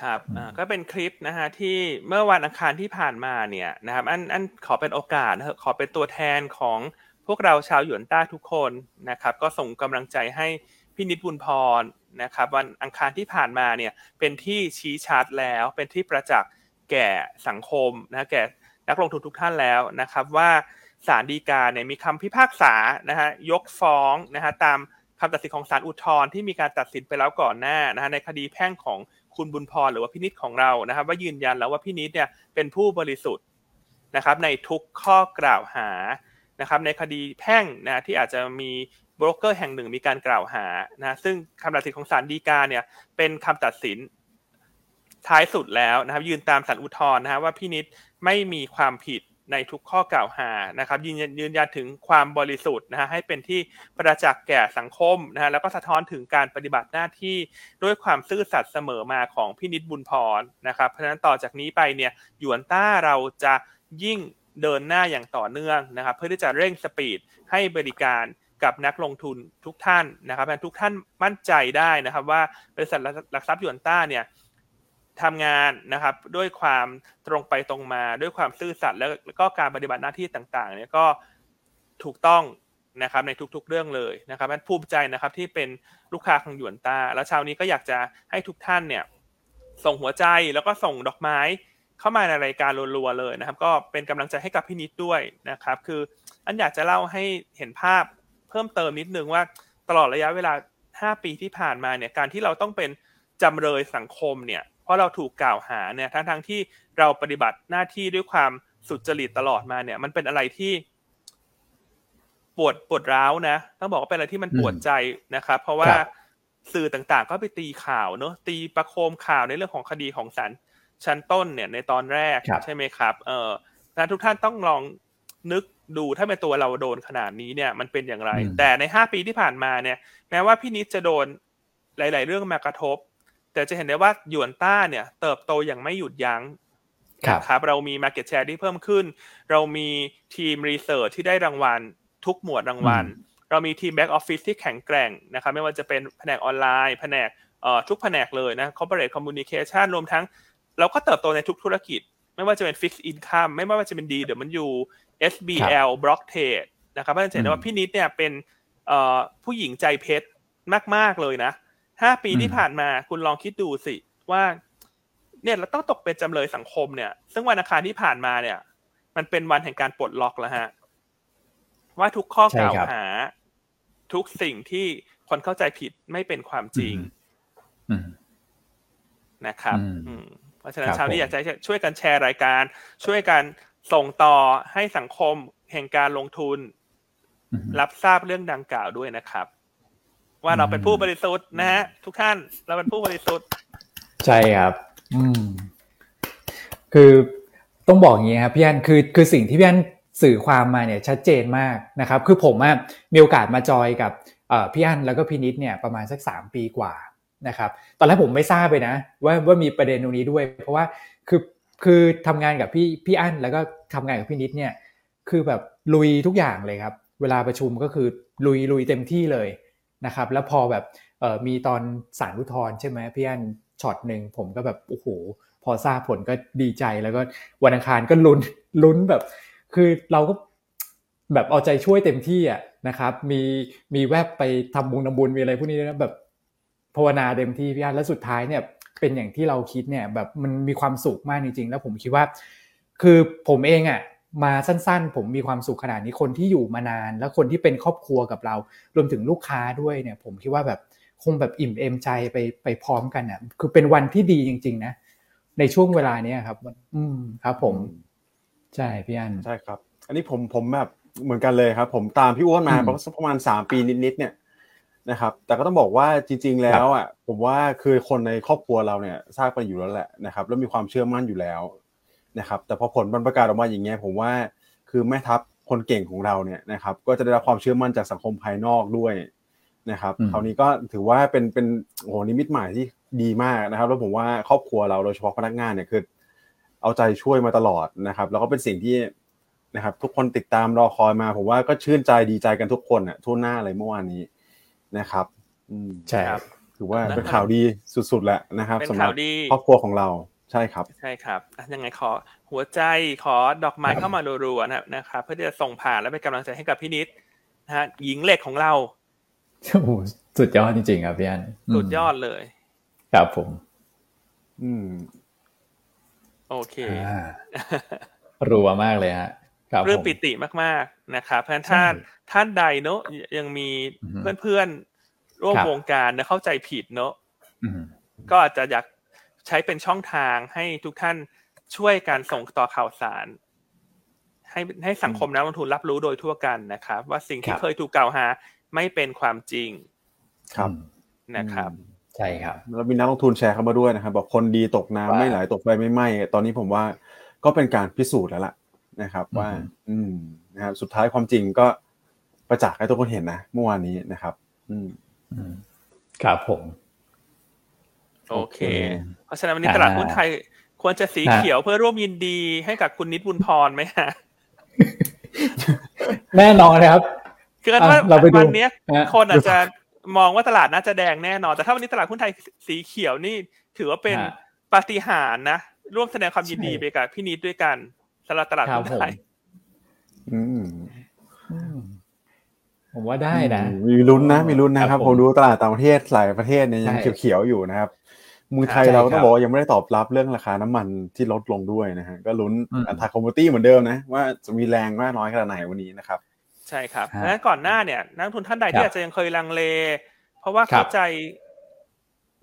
ครับอ่าก็เป็นคลิปนะฮะที่เมื่อวันอังคารที่ผ่านมาเนี่ยนะครับอันอันขอเป็นโอกาสนะฮะขอเป็นตัวแทนของพวกเราชาวหยวนต้าทุกคนนะครับ ก็ส่งกำลังใจให้พี่นิดบุญพรนะครับวันอังคารที่ผ่านมาเนี่ยเป็นที่ชี้ชัดแล้วเป็นที่ประจักษ์แก่สังคมนะแก่นักลงทุนทุกท่านแล้วนะครับ ว่าศาลฎีกาเนี่ยมีคำพิพากษานะฮะยกฟ้องนะฮะตามคำตัดสินของศาลอุทธรณ์ที่มีการตัดสินไปแล้วก่อนหน้านะฮะในคดีแพ่งของ คุณบุญพรหรือว่าพินิษของเรานะครับ ว่ายืนยันแล้วว่าพินิษเนี่ยเป็นผู้บริสุทธิ์นะครับในทุกข้อกล่าวหานะครับในคดีแพ่งนะที่อาจจะมีบรกเกอร์แห่งหนึ่งมีการกล่าวหานะซึ่งคำตัดสินของศาลฎีกาเนี่ยเป็นคำตัดสินท้ายสุดแล้วนะครับยืนตามศาลอุทธรณ์นะฮะว่าพินิษไม่มีความผิด ในทุกข้อกล่าวหานะครับยืนยันยืนยันถึงความบริสุทธิ์นะฮะให้เป็นที่ประจักษ์แก่สังคมนะฮะแล้วก็สะท้อนถึงการปฏิบัติหน้าที่ด้วยความซื่อสัตย์เสมอมาของพินิษบุญพรนะครับเพราะฉะนั้นต่อจากนี้ไปเนี่ยหยวนต้าเราจะยิ่งเดินหน้าอย่างต่อเนื่องนะครับ เพื่อที่จะเร่งสปีดให้บริการกับนักลงทุนทุกท่านนะครับทุกท่านมั่นใจได้นะครับ ว่าบริษัทหลักทรัพย์หยวนต้าเนี่ย ทำงานนะครับด้วยความตรงไปตรงมาด้วยความซื่อสัตย์แล้วก็การปฏิบัติหน้าที่ต่างๆเนี่ยก็ถูกต้องนะครับในทุกๆเรื่องเลยนะครับมันภูมิใจนะครับที่เป็นลูกค้าของหยวนตา แล้วเช้านี้ก็อยากจะให้ทุกท่านเนี่ยส่งหัวใจแล้วก็ส่งดอกไม้เข้ามาในรายการรัวๆเลยนะครับ ก็เป็นกำลังใจให้กับพี่นิดด้วยนะครับ คืออันอยากจะเล่าให้เห็นภาพเพิ่มเติมนิดนึงว่าตลอดระยะเวลา 5 ปีที่ผ่านมาเนี่ยการที่เราต้องเป็นจำเลยสังคมเนี่ย เพราะเราถูกกล่าวหาเนี่ยทั้งทั้งที่เราปฏิบัติหน้าที่ด้วยความสุจริตตลอดมาเนี่ย มันเป็นอะไรที่ปวดปวดร้าวนะต้องบอกว่าเป็นอะไรที่มันปวดใจนะครับเพราะว่าสื่อต่างๆ ก็ไปตีข่าวเนอะตีประโคมข่าวในเรื่องของคดีของศาลชั้นต้นเนี่ยในตอนแรกใช่ไหมครับ เออนะทุกท่านต้องลองนึกดูถ้าเป็นตัวเราโดนขนาดนี้เนี่ย มันเป็นอย่างไร แต่ในห้าปีที่ผ่านมาเนี่ย แม้ว่าพี่นิดจะโดนหลาย ๆ เรื่องมากระทบ แต่จะเห็นได้ว่าหยวนต้าเนี่ยเติบโตอย่างไม่หยุดยั้งครับเรามี Market Share ที่เพิ่มขึ้น เรามีทีมรีเสิร์ชที่ได้รางวัลทุกหมวดรางวัล เรามีทีม Back Office ที่แข็งแกร่งนะครับไม่ว่าจะเป็นแผนกออนไลน์แผนกเอ่อทุกแผนกเลยนะ Corporate Communication รวมทั้ง เราก็เติบโตในทุกธุรกิจ ไม่ว่าจะเป็น Fixed Income ไม่ว่าจะเป็น D เดี๋ยวมันอยู่ SBL Block Trade นะครับเพราะฉะนั้นเห็นได้ว่าพี่นิดเนี่ยเป็นเอ่อผู้หญิงใจเพชรมาก ๆ เลยนะ ห้าปีที่ผ่านมาคุณลองคิดดูสิว่า เนี่ยเราต้องตกเป็นจำเลยสังคมเนี่ย ซึ่งวันอังคารที่ผ่านมาเนี่ย มันเป็นวันแห่งการปลดล็อกแล้วฮะ ว่าทุกข้อกล่าวหา ทุกสิ่งที่คนเข้าใจผิดไม่เป็นความจริงนะครับเพราะฉะนั้นเช้านี้อยากจะช่วยกันแชร์รายการ ช่วยกันส่งต่อให้สังคมแห่งการลงทุน รับทราบเรื่องดังกล่าวด้วยนะครับ ว่าเราเป็นผู้บริสุทธิ์นะฮะทุกท่านเราเป็นผู้บริสุทธิ์ ใช่ครับ อืม คือต้องบอกอย่างนี้ครับพี่อันคือคือสิ่งที่พี่อันสื่อความมาเนี่ยชัดเจนมากนะครับ คือผมมีโอกาสมาจอยกับพี่อันแล้วก็พี่นิดเนี่ยประมาณสักสามปีกว่านะครับ ตอนแรกผมไม่ทราบเลยนะ ว่าว่ามีประเด็นตรงนี้ด้วย เพราะว่าคือคือทำงานกับพี่พี่อั้นแล้วก็ทำงานกับพี่นิดเนี่ย คือแบบลุยทุกอย่างเลยครับ เวลาประชุมก็คือลุยลุยเต็มที่เลย นะครับแล้วพอแบบมีตอนสารอุทธรใช่ไหมพี่อันช็อตหนึ่งผมก็แบบโอ้โหพอทราบผลก็ดีใจแล้วก็วันอังคารก็ลุ้นลุ้นแบบ คือเราก็แบบเอาใจช่วยเต็มที่อะนะครับ มีมีแวบไปทำบุญทำบุญมีอะไรพวกนี้นะแบบภาวนาเต็มที่พี่อันแล้วสุดท้ายเนี่ยเป็นอย่างที่เราคิดเนี่ยแบบมันมีความสุขมากจริงๆ แล้วผมคิดว่า คือผมเองอะ มาสั้นๆ ผมมีความสุขขนาดนี้คนที่อยู่มานาน แล้วคนที่เป็นครอบครัวกับเรา รวมถึงลูกค้าด้วยเนี่ยผมคิดว่าแบบคงแบบอิ่มเอมใจไปไปพร้อมกันอะคือเป็นวันที่ดีจริง ๆ นะ ในช่วงเวลาเนี้ยครับ อืมครับ ผมใช่พี่อันใช่ครับ อันนี้ผมผมแบบเหมือนกันเลยครับ ผมตามพี่อ้วนมาประมาณสามปีนิดๆเนี่ยนะครับ แต่ก็ต้องบอกว่าจริง ๆ แล้วอะผมว่าคือคนในครอบครัวเราเนี่ยทราบไปอยู่แล้วแหละนะครับ แล้วมีความเชื่อมั่นอยู่แล้ว นะครับแต่พอผลมันประกาศออกมาอย่างเงี้ยผมว่าคือแม่ทัพคนเก่งของเราเนี่ยนะครับก็จะได้รับความเชื่อมั่นจากสังคมภายนอกด้วยนะครับคราวนี้ก็ถือว่าเป็นเป็นโอ้โหนิมิตหมายที่ดีมากนะครับ แล้วผมว่าครอบครัวเราโดยเฉพาะพนักงานเนี่ยคือเอาใจช่วยมาตลอดนะครับ แล้วก็เป็นสิ่งที่นะครับ ทุกคนติดตามรอคอยมา ผมว่าก็ชื่นใจดีใจกันทุกคนอะทั่วหน้าเลยเมื่อวานนี้นะครับใช่ครับถือว่าเป็นข่าวดีสุดๆแหละนะครับสำหรับครอบครัวของเราใช่ครับใช่ครับยังไงขอหัวใจขอดอกไม้เข้ามารัวๆนะครับเพื่อที่จะส่งผ่านและเป็นกำลังใจให้กับพี่นิดนะฮะหญิงเหล็กของเราโอ้โหสุดยอดจริงๆครับพี่อันสุดยอดเลยครับผม อืม โอเคอ่ารัวมากเลยฮะครับเรื่องผมปิติมากๆนะครับเพราะฉะนั้นท่านใช่ท่านใดเนอะยังมีอือฮึเพื่อนๆร่วมครับวงการนะเข้าใจผิดเนอะอืมก็อาจจะอยาก ใช้เป็นช่องทางให้ทุกท่านช่วยการส่งต่อข่าวสาร ให้ให้สังคมนักลงทุนรับรู้โดยทั่วกันนะครับ ว่าสิ่งที่เคยถูกกล่าวหาไม่เป็นความจริง ครับนะครับใช่ครับแล้วมีนักลงทุนแชร์เข้ามาด้วยนะครับบอกคนดีตกน้ำว่าไม่ไหลตกไฟไม่ไหม้ตอนนี้ผมว่าก็เป็นการพิสูจน์แล้วล่ะนะครับ ว่าอืมอืมนะครับสุดท้ายความจริงก็ประจักษ์ให้ทุกคนเห็นนะเมื่อวานนี้นะครับ อืมอืมครับผม โอเคโอเค เพราะฉะนั้นวันนี้ตลาดหุ้นไทยควรจะสีฮะเขียวเพื่อร่วมยินดีให้กับคุณนิดบุญพรไหมฮะแน่นอนนะครับคือกันว่าอะเราไปดูวันเนี้ยฮะคนอาจจะมองว่าตลาดน่าจะแดงแน่นอน แต่ถ้าวันนี้ตลาดหุ้นไทยสีเขียวนี่ ถือว่าเป็นฮะปาฏิหาริย์นะร่วมแสดงความยินดีใช่ไปกับพี่นิดด้วยกันสำหรับตลาดครับหุ้นผมไทยอืมอืมผมว่าได้นะ มีลุ้นนะ มีลุ้นนะครับครับผผมมดูตลาดต่างประเทศหลายประเทศเนี่ยยังใช่เขียวๆอยู่นะครับเมืองไทยใช่เราครัต้อบงบอกว่ายังไม่ได้ตอบรับเรื่องราคาน้ำมันที่ลดลงด้วยนะฮะก็ลุ้นอืมอัตราคอมมูตี้เหมือนเดิมนะว่าจะมีแรงมากน้อยขนาดไหนวันนี้นะครับ ใช่ครับฮะดังนั้นก่อนหน้าเนี่ย นักลงทุนท่านใดครัที่บอาจจะยังเคยลังเล เพราะว่าครับเข้าใจ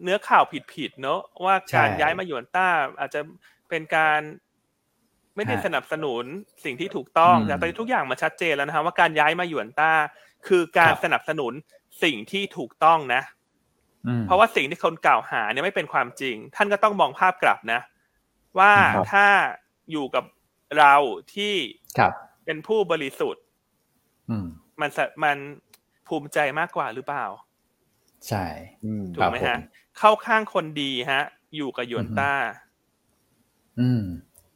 เนื้อข่าวผิดๆเนอะว่าการใช่ย้ายมาหยวนต้าอาจจะเป็นการไม่ได้ฮะสนับสนุนสิ่งที่ถูกต้องอืมแต่ตอนนี้ทุกอย่างมาชัดเจนแล้วนะครับว่าการย้ายมาหยวนต้า คือการครับสนับสนุนสิ่งที่ถูกต้องนะอืม เพราะว่าสิ่งที่คนกล่าวหาเนี่ยไม่เป็นความจริง ท่านก็ต้องมองภาพกลับนะ ว่าครับถ้าอยู่กับเราที่ครับเป็นผู้บริสุทธิ์อืมมันสะมันภูมิใจมากกว่าหรือเปล่า ใช่อืมถูกไหมฮะ เข้าข้างคนดีฮะ อยู่กับหยวนต้า อืม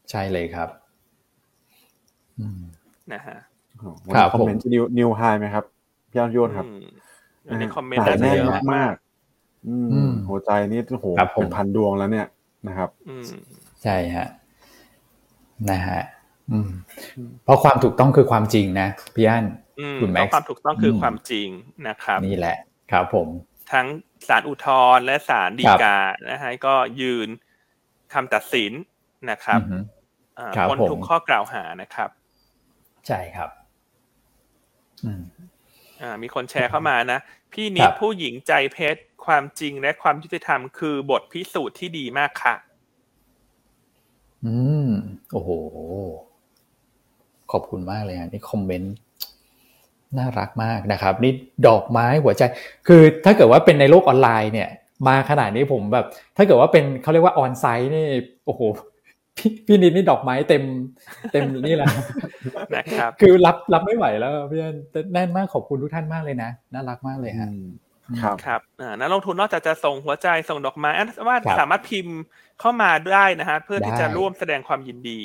ใช่เลยครับอืมนะฮะโอ้โหวันครันี้บคอมเมนต์นิวนิวไฮไหมครับพี่อันโยนครับอืมอยู่ในคอมเมนต์หนาน่าจะแน่นเยอะมากมากๆอืมอืม หัวใจนี่โอ้โหครับผมเป็นพันดวงแล้วเนี่ยนะครับอืมใช่ฮะนะฮะอืมเพราะความถูกต้องคือความจริงนะพี่อันอืมคุณเพแม็กซ์ราะความถูกต้องคืออมความจริงนะครับ นี่แหละครับผม ทั้งศาลอุทธรณ์และศาลฎีกานะฮะก็ยืนคำตัดสินนะครับอือฮึอ่าครับพ้นผมทุกข้อกล่าวหานะครับ ใช่ครับอืมอ่ามีคนแชร์เข้ามานะ พี่นิครัดบผู้หญิงใจเพชร ความจริงและความยุติธรรมคือบทพิสูจน์ที่ดีมากค่ะ อืม โอ้โห ขอบคุณมากเลยฮะนี่คอมเมนต์น่ารักมากนะครับ นี่ดอกไม้หัวใจ คือถ้าเกิดว่าเป็นในโลกออนไลน์เนี่ย มาขนาดนี้ผมแบบ ถ้าเกิดว่าเป็นเขาเรียกว่าออนไซต์นี่โอ้โหพี่พี่นิดนี่ดอกไม้เต็มเต็มนี่แหละนะครับ คือรับรับไม่ไหวแล้วพี่อันแต่แน่นมากขอบคุณทุกท่านมากเลยนะ น่ารักมากเลยฮะ ครับครับอ่านักลงทุนนอกจากจะส่งหัวใจส่งดอกไม้อันว่าครับสามารถพิมพ์เข้ามาได้นะฮะเพื่อที่จะได้ร่วมแสดงความยินดี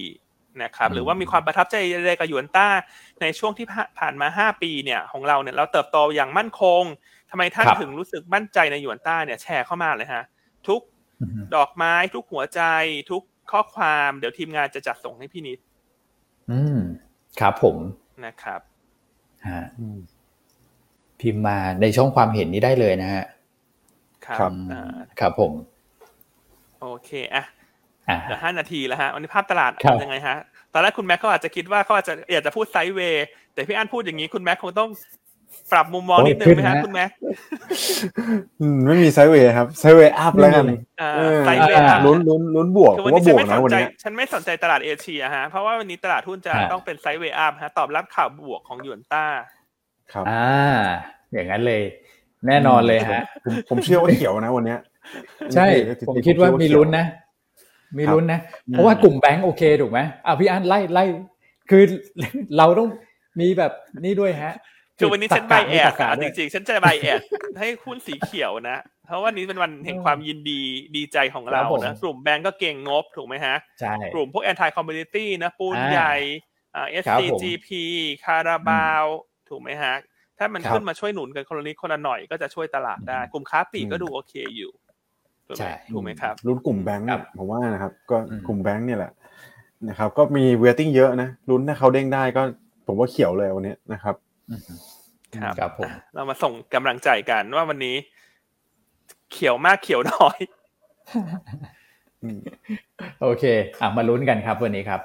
นะครับอืมหรือว่ามีความประทับใจอะไรกับหยวนต้า ในช่วงที่ผ่าผ่านมาห้าปีเนี่ยของเราเนี่ยเราเติบโตอย่างมั่นคงทำไมท่านครับถึงรู้สึกมั่นใจในหยวนต้าเนี่ยแชร์เข้ามาเลยฮะทุกอืมดอกไม้ทุกหัวใจทุกข้อความเดี๋ยวทีมงานจะจัดส่งให้พี่นิด อืมครับผมนะครับฮะอืม พิมพ์มาในช่องความเห็นนี้ได้เลยนะฮะครับครับอ่าครับผม โอเคอะอ่าเหลือห้านาทีแล้วฮะวันนี้ภาพตลาดครับยังไงฮะตอนแรกคุณแม็กเขาอาจจะคิดว่าเขาอาจจะอยากจะพูดไซด์เวย์แต่พี่อันพูดอย่างนี้คุณแม็กคงต้องปรับมุมมองนิดนึงไหมฮะคุณแม็กอืมไม่มีไซด์เวย์ครับไซด์เวย์อัพแล้วกันอ่าเออไซด์เวย์อ่าอะลุ้นลุ้นลุ้นบวกคือผวันมว่านี้บฉันวกไม่นะสนวันใจเนี้ยฉันไม่สนใจตลาดเอเชียฮะเพราะว่าวันนี้ตลาดหุ้นจะฮะต้องเป็นไซด์เวย์อัพฮะตอบรับข่าวบวกของหยวนต้า ครับอ่าอย่างนั้นเลย แน่นอนเลยฮะผมผมเชื่อว่าเขียวนะวันเนี้ย ใช่ ผมคิดว่ามีลุ้นนะ มีลุ้นนะ เพราะว่ากลุ่มแบงก์โอเคถูกไหมอ่าพี่อันไล่ไล่คือเราต้องมีแบบนี่ด้วยฮะคือวันนี้ฉันใบแอดตรรกะอะด้จวยริงๆ ฉันจะใบแอดให้หุ้นสีเขียวนะ เพราะว่านี้เป็นวันแห่งความยินดีดีใจของเราครับผมนะกลุ่มแบงก์ก็เก่งงบถูกไหมฮะใช่กลุ่มพวก anti commodity นะปูนอ่าใหญ่อ่าครับผม SCGP คาราบาว ถูกไหมฮะ ถ้ามันครับขึ้นมาช่วยหนุนกันคนละนิดคนละหน่อยก็จะช่วยตลาดได้ กลุ่มค้าปลีกก็ดูโอเคอยู่ถูกไหมใช่ถูกไหมครับลุ้นกลุ่มแบงค์ครับผมว่านะครับ ก็อืมกลุ่มแบงค์เนี่ยแหละนะครับ ก็มี weighting เยอะนะลุ้นถ้าเขาเด้งได้ก็ผมว่าเขียวเลยวันนี้นะครับอืมครับครับผมเรามาส่งกำลังใจกันว่าวันนี้ เขียวมากเขียวน้อยอืมโอเค อะมาลุ้นกันครับวันนี้ครับ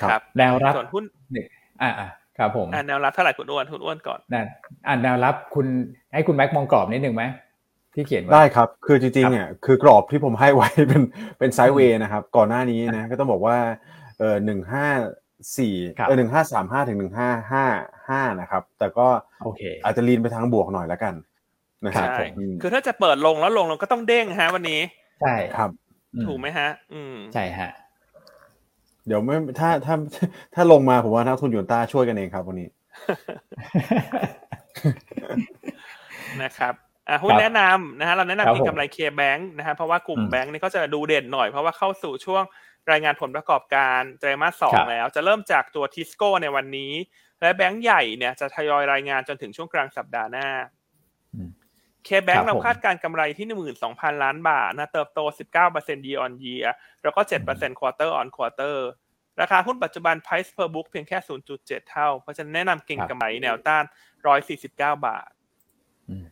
ครับแนวรับส่วนหุ้นนี่อ่าอ่า ครับผมอ่าแนวรับเท่าไหร่คุณอ้วนคุณอ้วนก่อนนั่นอ่านแนวรับคุณให้คุณแม็กมองกรอบนิดหนึ่งไหมที่เขียนว้ได้ครับ คือจริงครับๆเนี่ยคือกรอบที่ผมให้ไว้เป็นเป็นไซด์เวย์นะครับ ก่อนหน้านี้นะก็ต้องบอกว่าเออหนึ่งห้าสี่ครับเออหนึ่งห้าสามห้าถึงหนึ่งห้าห้าห้านะครับ แต่ก็โอเค อาจจะลีนไปทางบวกหน่อยแล้วกันนะครับครัใช่บผมอืมคือถ้าจะเปิดลงแล้วลงเราก็ต้องเด้งฮะวันนี้ ใช่ครับอืถูกไหมฮะ อืมใช่ฮะ เดี๋ยวไม่ถ้าถ้าถ้าลงมาผมว่านักทุนยูนต้าช่วยกันเองครับวันนี้นะครับอะหุ้นครับแนะนำนะฮะเราแนะครับนำกินผมกำไรเคแบงค์นะฮะเพราะว่ากลุ่มอืมแบงค์นี่ก็จะดูเด่นหน่อยเพราะว่าเข้าสู่ช่วงรายงานผลประกอบการไตรมาสสองครับแล้ว จะเริ่มจากตัวทิสโก้ในวันนี้ และแบงค์ใหญ่เนี่ยจะทยอยรายงานจนถึงช่วงกลางสัปดาห์หน้าอืม เคแบงครัค์บเราผมคาดการณ์กำไรที่ 12,000 ล้านบาทนะเติบโต 19% year on year แล้วก็ 7% quarter on quarter ราคาหุ้นปัจจุบัน price per book เพียงแค่ 0.7 เท่า เพราะฉะนั้นแนะนำเก็งครับกำไรแนวต้าน 149 บาทอืม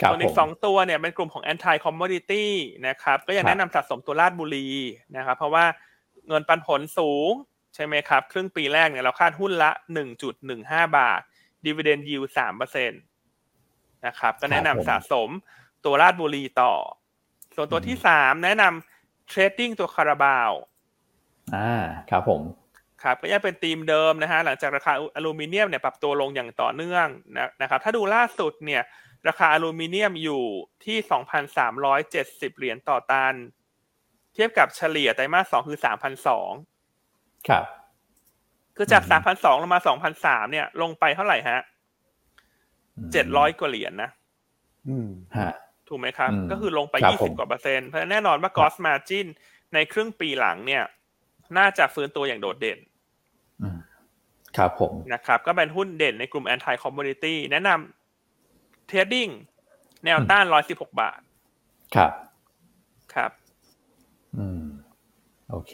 ครับส่วนอีผกมสองตัวเนี่ยเป็นกลุ่มของ anti commodity นะครับ ก็ยังครับแนะนำสะสมตัวลาดบุรีนะครับ เพราะว่าเงินปันผลสูง ใช่ไหมครับ ครึ่งปีแรกเนี่ยเราคาดหุ้นละ 1.15 บาท dividend yield 3% นะครับ ก็แนะนำสะสมตัวราชบุรีต่อ ส่วนตัวที่สามแนะนำ trading ตัวคาราบาวอ่าครับผมครับก็ยังเป็นธีมเดิมนะฮะหลังจากราคาอลูมิเนียมเนี่ยปรับตัวลงอย่างต่อเนื่องนะนะครับถ้าดูล่าสุดเนี่ย ราคาอลูมิเนียมอยู่ที่ 2,370 เหรียญต่อตัน เทียบกับเฉลี่ยไตรมาสสองคือ 3,200 ครับ คือจากอืม3,200 ลงมา 2,300 เนี่ย ลงไปเท่าไหร่ฮะ 700กว่าเหรียญนะอืมฮะถูกไหมครับอืมก็คือลงไปครับผม20กว่าเปอร์เซ็นต์เพราะฉะนั้นแน่นอนว่ากอสมาจินในครึ่งปีหลังเนี่ย น่าจะฟื้นตัวอย่างโดดเด่นอืมครับผมนะครับ ก็เป็นหุ้นเด่นในกลุ่ม anti commodity แนะนำ trading แนวต้าน116บาท ครับ ครับ อืม โอเค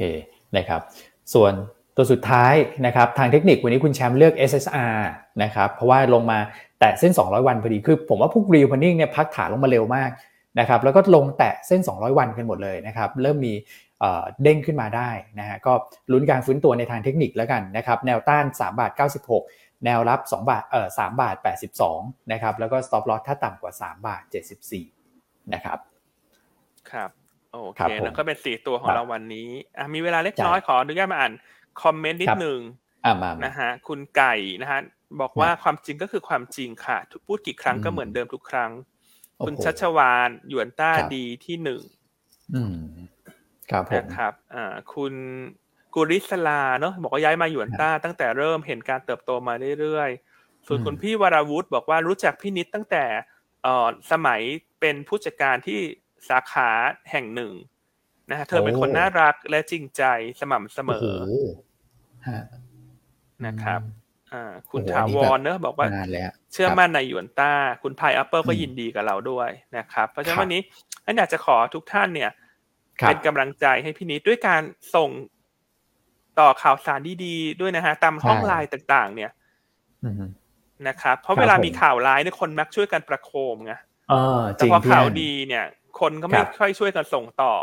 นะครับ ส่วน ตัวสุดท้ายนะครับทางเทคนิควันนี้คุณแชมป์เลือก SSR นะครับเพราะว่าลงมาแตะเส้น 200 วันพอดีคือผมว่าพวก real planning เนี่ยพักฐานลงมาเร็วมากนะครับแล้วก็ลงแตะเส้น 200 วันกันหมดเลยนะครับเริ่มมีเอ่อเด้งขึ้นมาได้นะฮะก็ลุ้นการฟื้นตัวในทางเทคนิคแล้วกันนะครับแนวต้าน3บาท96 แนวรับ2บาทเอ่อ3บาท 82นะครับแล้วก็ stop loss ถ้าต่ำกว่า 3 บาท 74นะครับครับโอครัเคบผมแล้วก็เป็นสี่ตัวของครับเราวันนี้อะมีเวลาเล็กน้อยใช่ขออนุญาตมาอ่าน คอมเมนต์นิคดรับหนึ่งอ่ามามานะฮะคุณไก่นะฮะบอกว่าครับความจริงก็คือความจริงค่ะทุกพูดกี่ครั้งอืมก็เหมือนเดิมทุกครั้งโอ้โหคุณชัชวานหยวนต้าครับดีที่หนึ่งอืมครับผมนะครับอ่าคุณกุริศลาเนาะบอกว่าย้ายมาหยวนต้าตั้งแต่เริ่มเห็นการเติบโตมาเรื่อยๆ ส่วนอืมคุณพี่วราวุธบอกว่ารู้จักพี่นิดตั้งแต่เอ่อสมัยเป็นผู้จัดการที่สาขาแห่งหนึ่ง นะฮะเธอเป็นคนน่ารักและจริงใจสม่ำเสมโอ้โหอฮะนะครับอ่าคุณโอ้โหถาอันนี้วแบบรเนอะบอกว่านานเลยอะเชื่อครับมั่นในหยวนต้า คุณพายอัปเปอร์ก็อืมยินดีกับเราด้วยนะครับ เพราะฉะนั้ครันบวันนี้อันอยากจะขอทุกท่านเนี่ยครับเป็นกำลังใจให้พี่นิดด้วยการส่งต่อข่าวสารดีๆด้วยนะฮะตามห้องใช่ไลน์ต่างๆ เนี่ยอืมนะครับเพราะครับเวลาผมมีข่าวร้ายเนี่ยคนมักช่วยกันประโคมไงเออจแต่ริงพอพี่ข่าวอันดีเนี่ย คนก็ไม่ครับค่อยช่วยกันส่งต่อ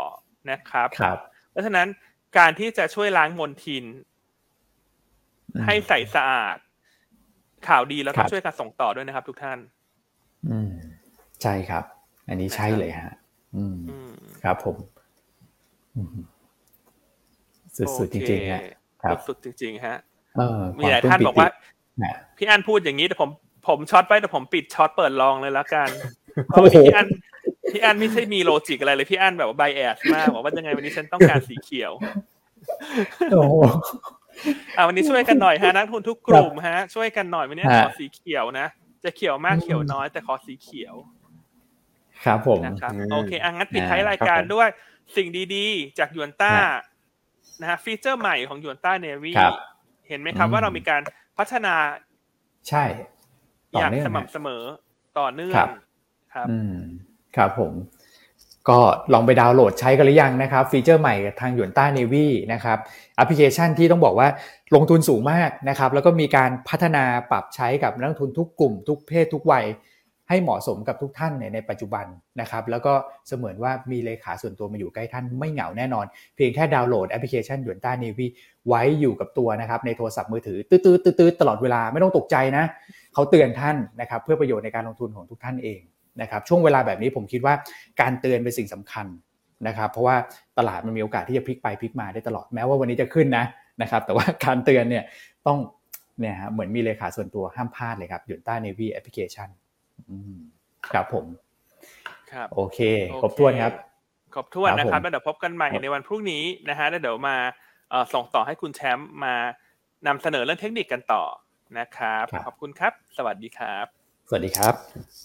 นะครับครับ เพราะฉะนั้นการที่จะช่วยล้างมลทินอืมให้ใสสะอาด ข่าวดีแล้วครัก็บช่วยกันส่งต่อด้วยนะครับ ทุกท่าน อืมใช่ครับ อันนี้ใช่เลยฮะ อืมอืมครับผมอืมสุดๆจริงๆฮะครับสุดๆจริงๆฮะเออมีหลายท่านบอกว่านะพี่อันพูดอย่างนี้แต่ผมผมช็อตไปแต่ผมปิดช็อตเปิดลองเลยแล้วกันเพโอ้ราะโหพี่อัน พี่อันไม่ใช่มีโลจิกอะไรเลยพี่อันแบบว่าไบแอสมากบอกว่ายังไงวันนี้ฉันต้องการสีเขียวโอ้โหอ่าวันนี้ช่วยกันหน่อยฮะนักทุนทุกกลุ่มฮะ ช่วยกันหน่อยวันนี้ฮะขอสีเขียวนะจะเขียวมากอืมเขียวน้อย แต่ขอสีเขียว ครับผมนะครับอืมโอเคอะงั้นปิดอ่าท้ายรายครับการผมด้วยสิ่งดีๆ จากยวนต้าฮะนะฮะฟีเจอร์ใหม่ของยวนต้าเนวีครับเห็นไหมครับอืมว่าเรามีการพัฒนาใช่อย่างต่เนื่สฮะม่ำเสมอต่อเนื่อครังบครับ อืม ครับผมก็ลองไปดาวน์โหลดใช้กันหรือยังนะครับฟีเจอร์ใหม่ทางหยวนต้าเนวีนะครับแอปพลิเคชันที่ต้องบอกว่าลงทุนสูงมากนะครับแล้วก็มีการพัฒนาปรับใช้กับนักทุนทุกกลุ่ม ทุกเพศทุกวัย ให้เหมาะสมกับทุกท่านในในปัจจุบันนะครับแล้วก็เสมือนว่ามีเลขาส่วนตัวมาอยู่ใกล้ท่านไม่เหงาแน่นอน เพียงแค่ดาวน์โหลดแอปพลิเคชันหยวนต้าเนวีไว้อยู่กับตัวนะครับในโทรศัพท์มือถือตื้อๆตื้อๆตลอดเวลาไม่ต้องตกใจนะเขาเตือนท่านนะครับเพื่อประโยชน์ในการลงทุนของทุกท่านเอง นะครับช่วงเวลาแบบนี้ผมคิดว่าการเตือนเป็นสิ่งสำคัญนะครับเพราะว่าตลาดมันมีโอกาสที่จะพลิกไปพลิกมาได้ตลอดแม้ว่าวันนี้จะขึ้นนะนะครับแต่ว่าการเตือนเนี่ยต้องเนี่ยฮะเหมือนมีเลขาส่วนตัวห้ามพลาดเลยครับหยวนต้าเนวีแอปพลิเคชันครับผมครับโอเคครบถ้วนครับครบถ้วนนะครับผมแล้วเดี๋ยวพบกันใหม่ในวันพรุ่งนี้นะฮะแล้วเดี๋ยวมาเอ่อส่งต่อให้คุณแชมป์มานำเสนอเรื่องเทคนิคกันต่อนะครับ ขอบคุณครับ สวัสดีครับส วัสดีครับ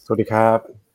สวัสดีครับ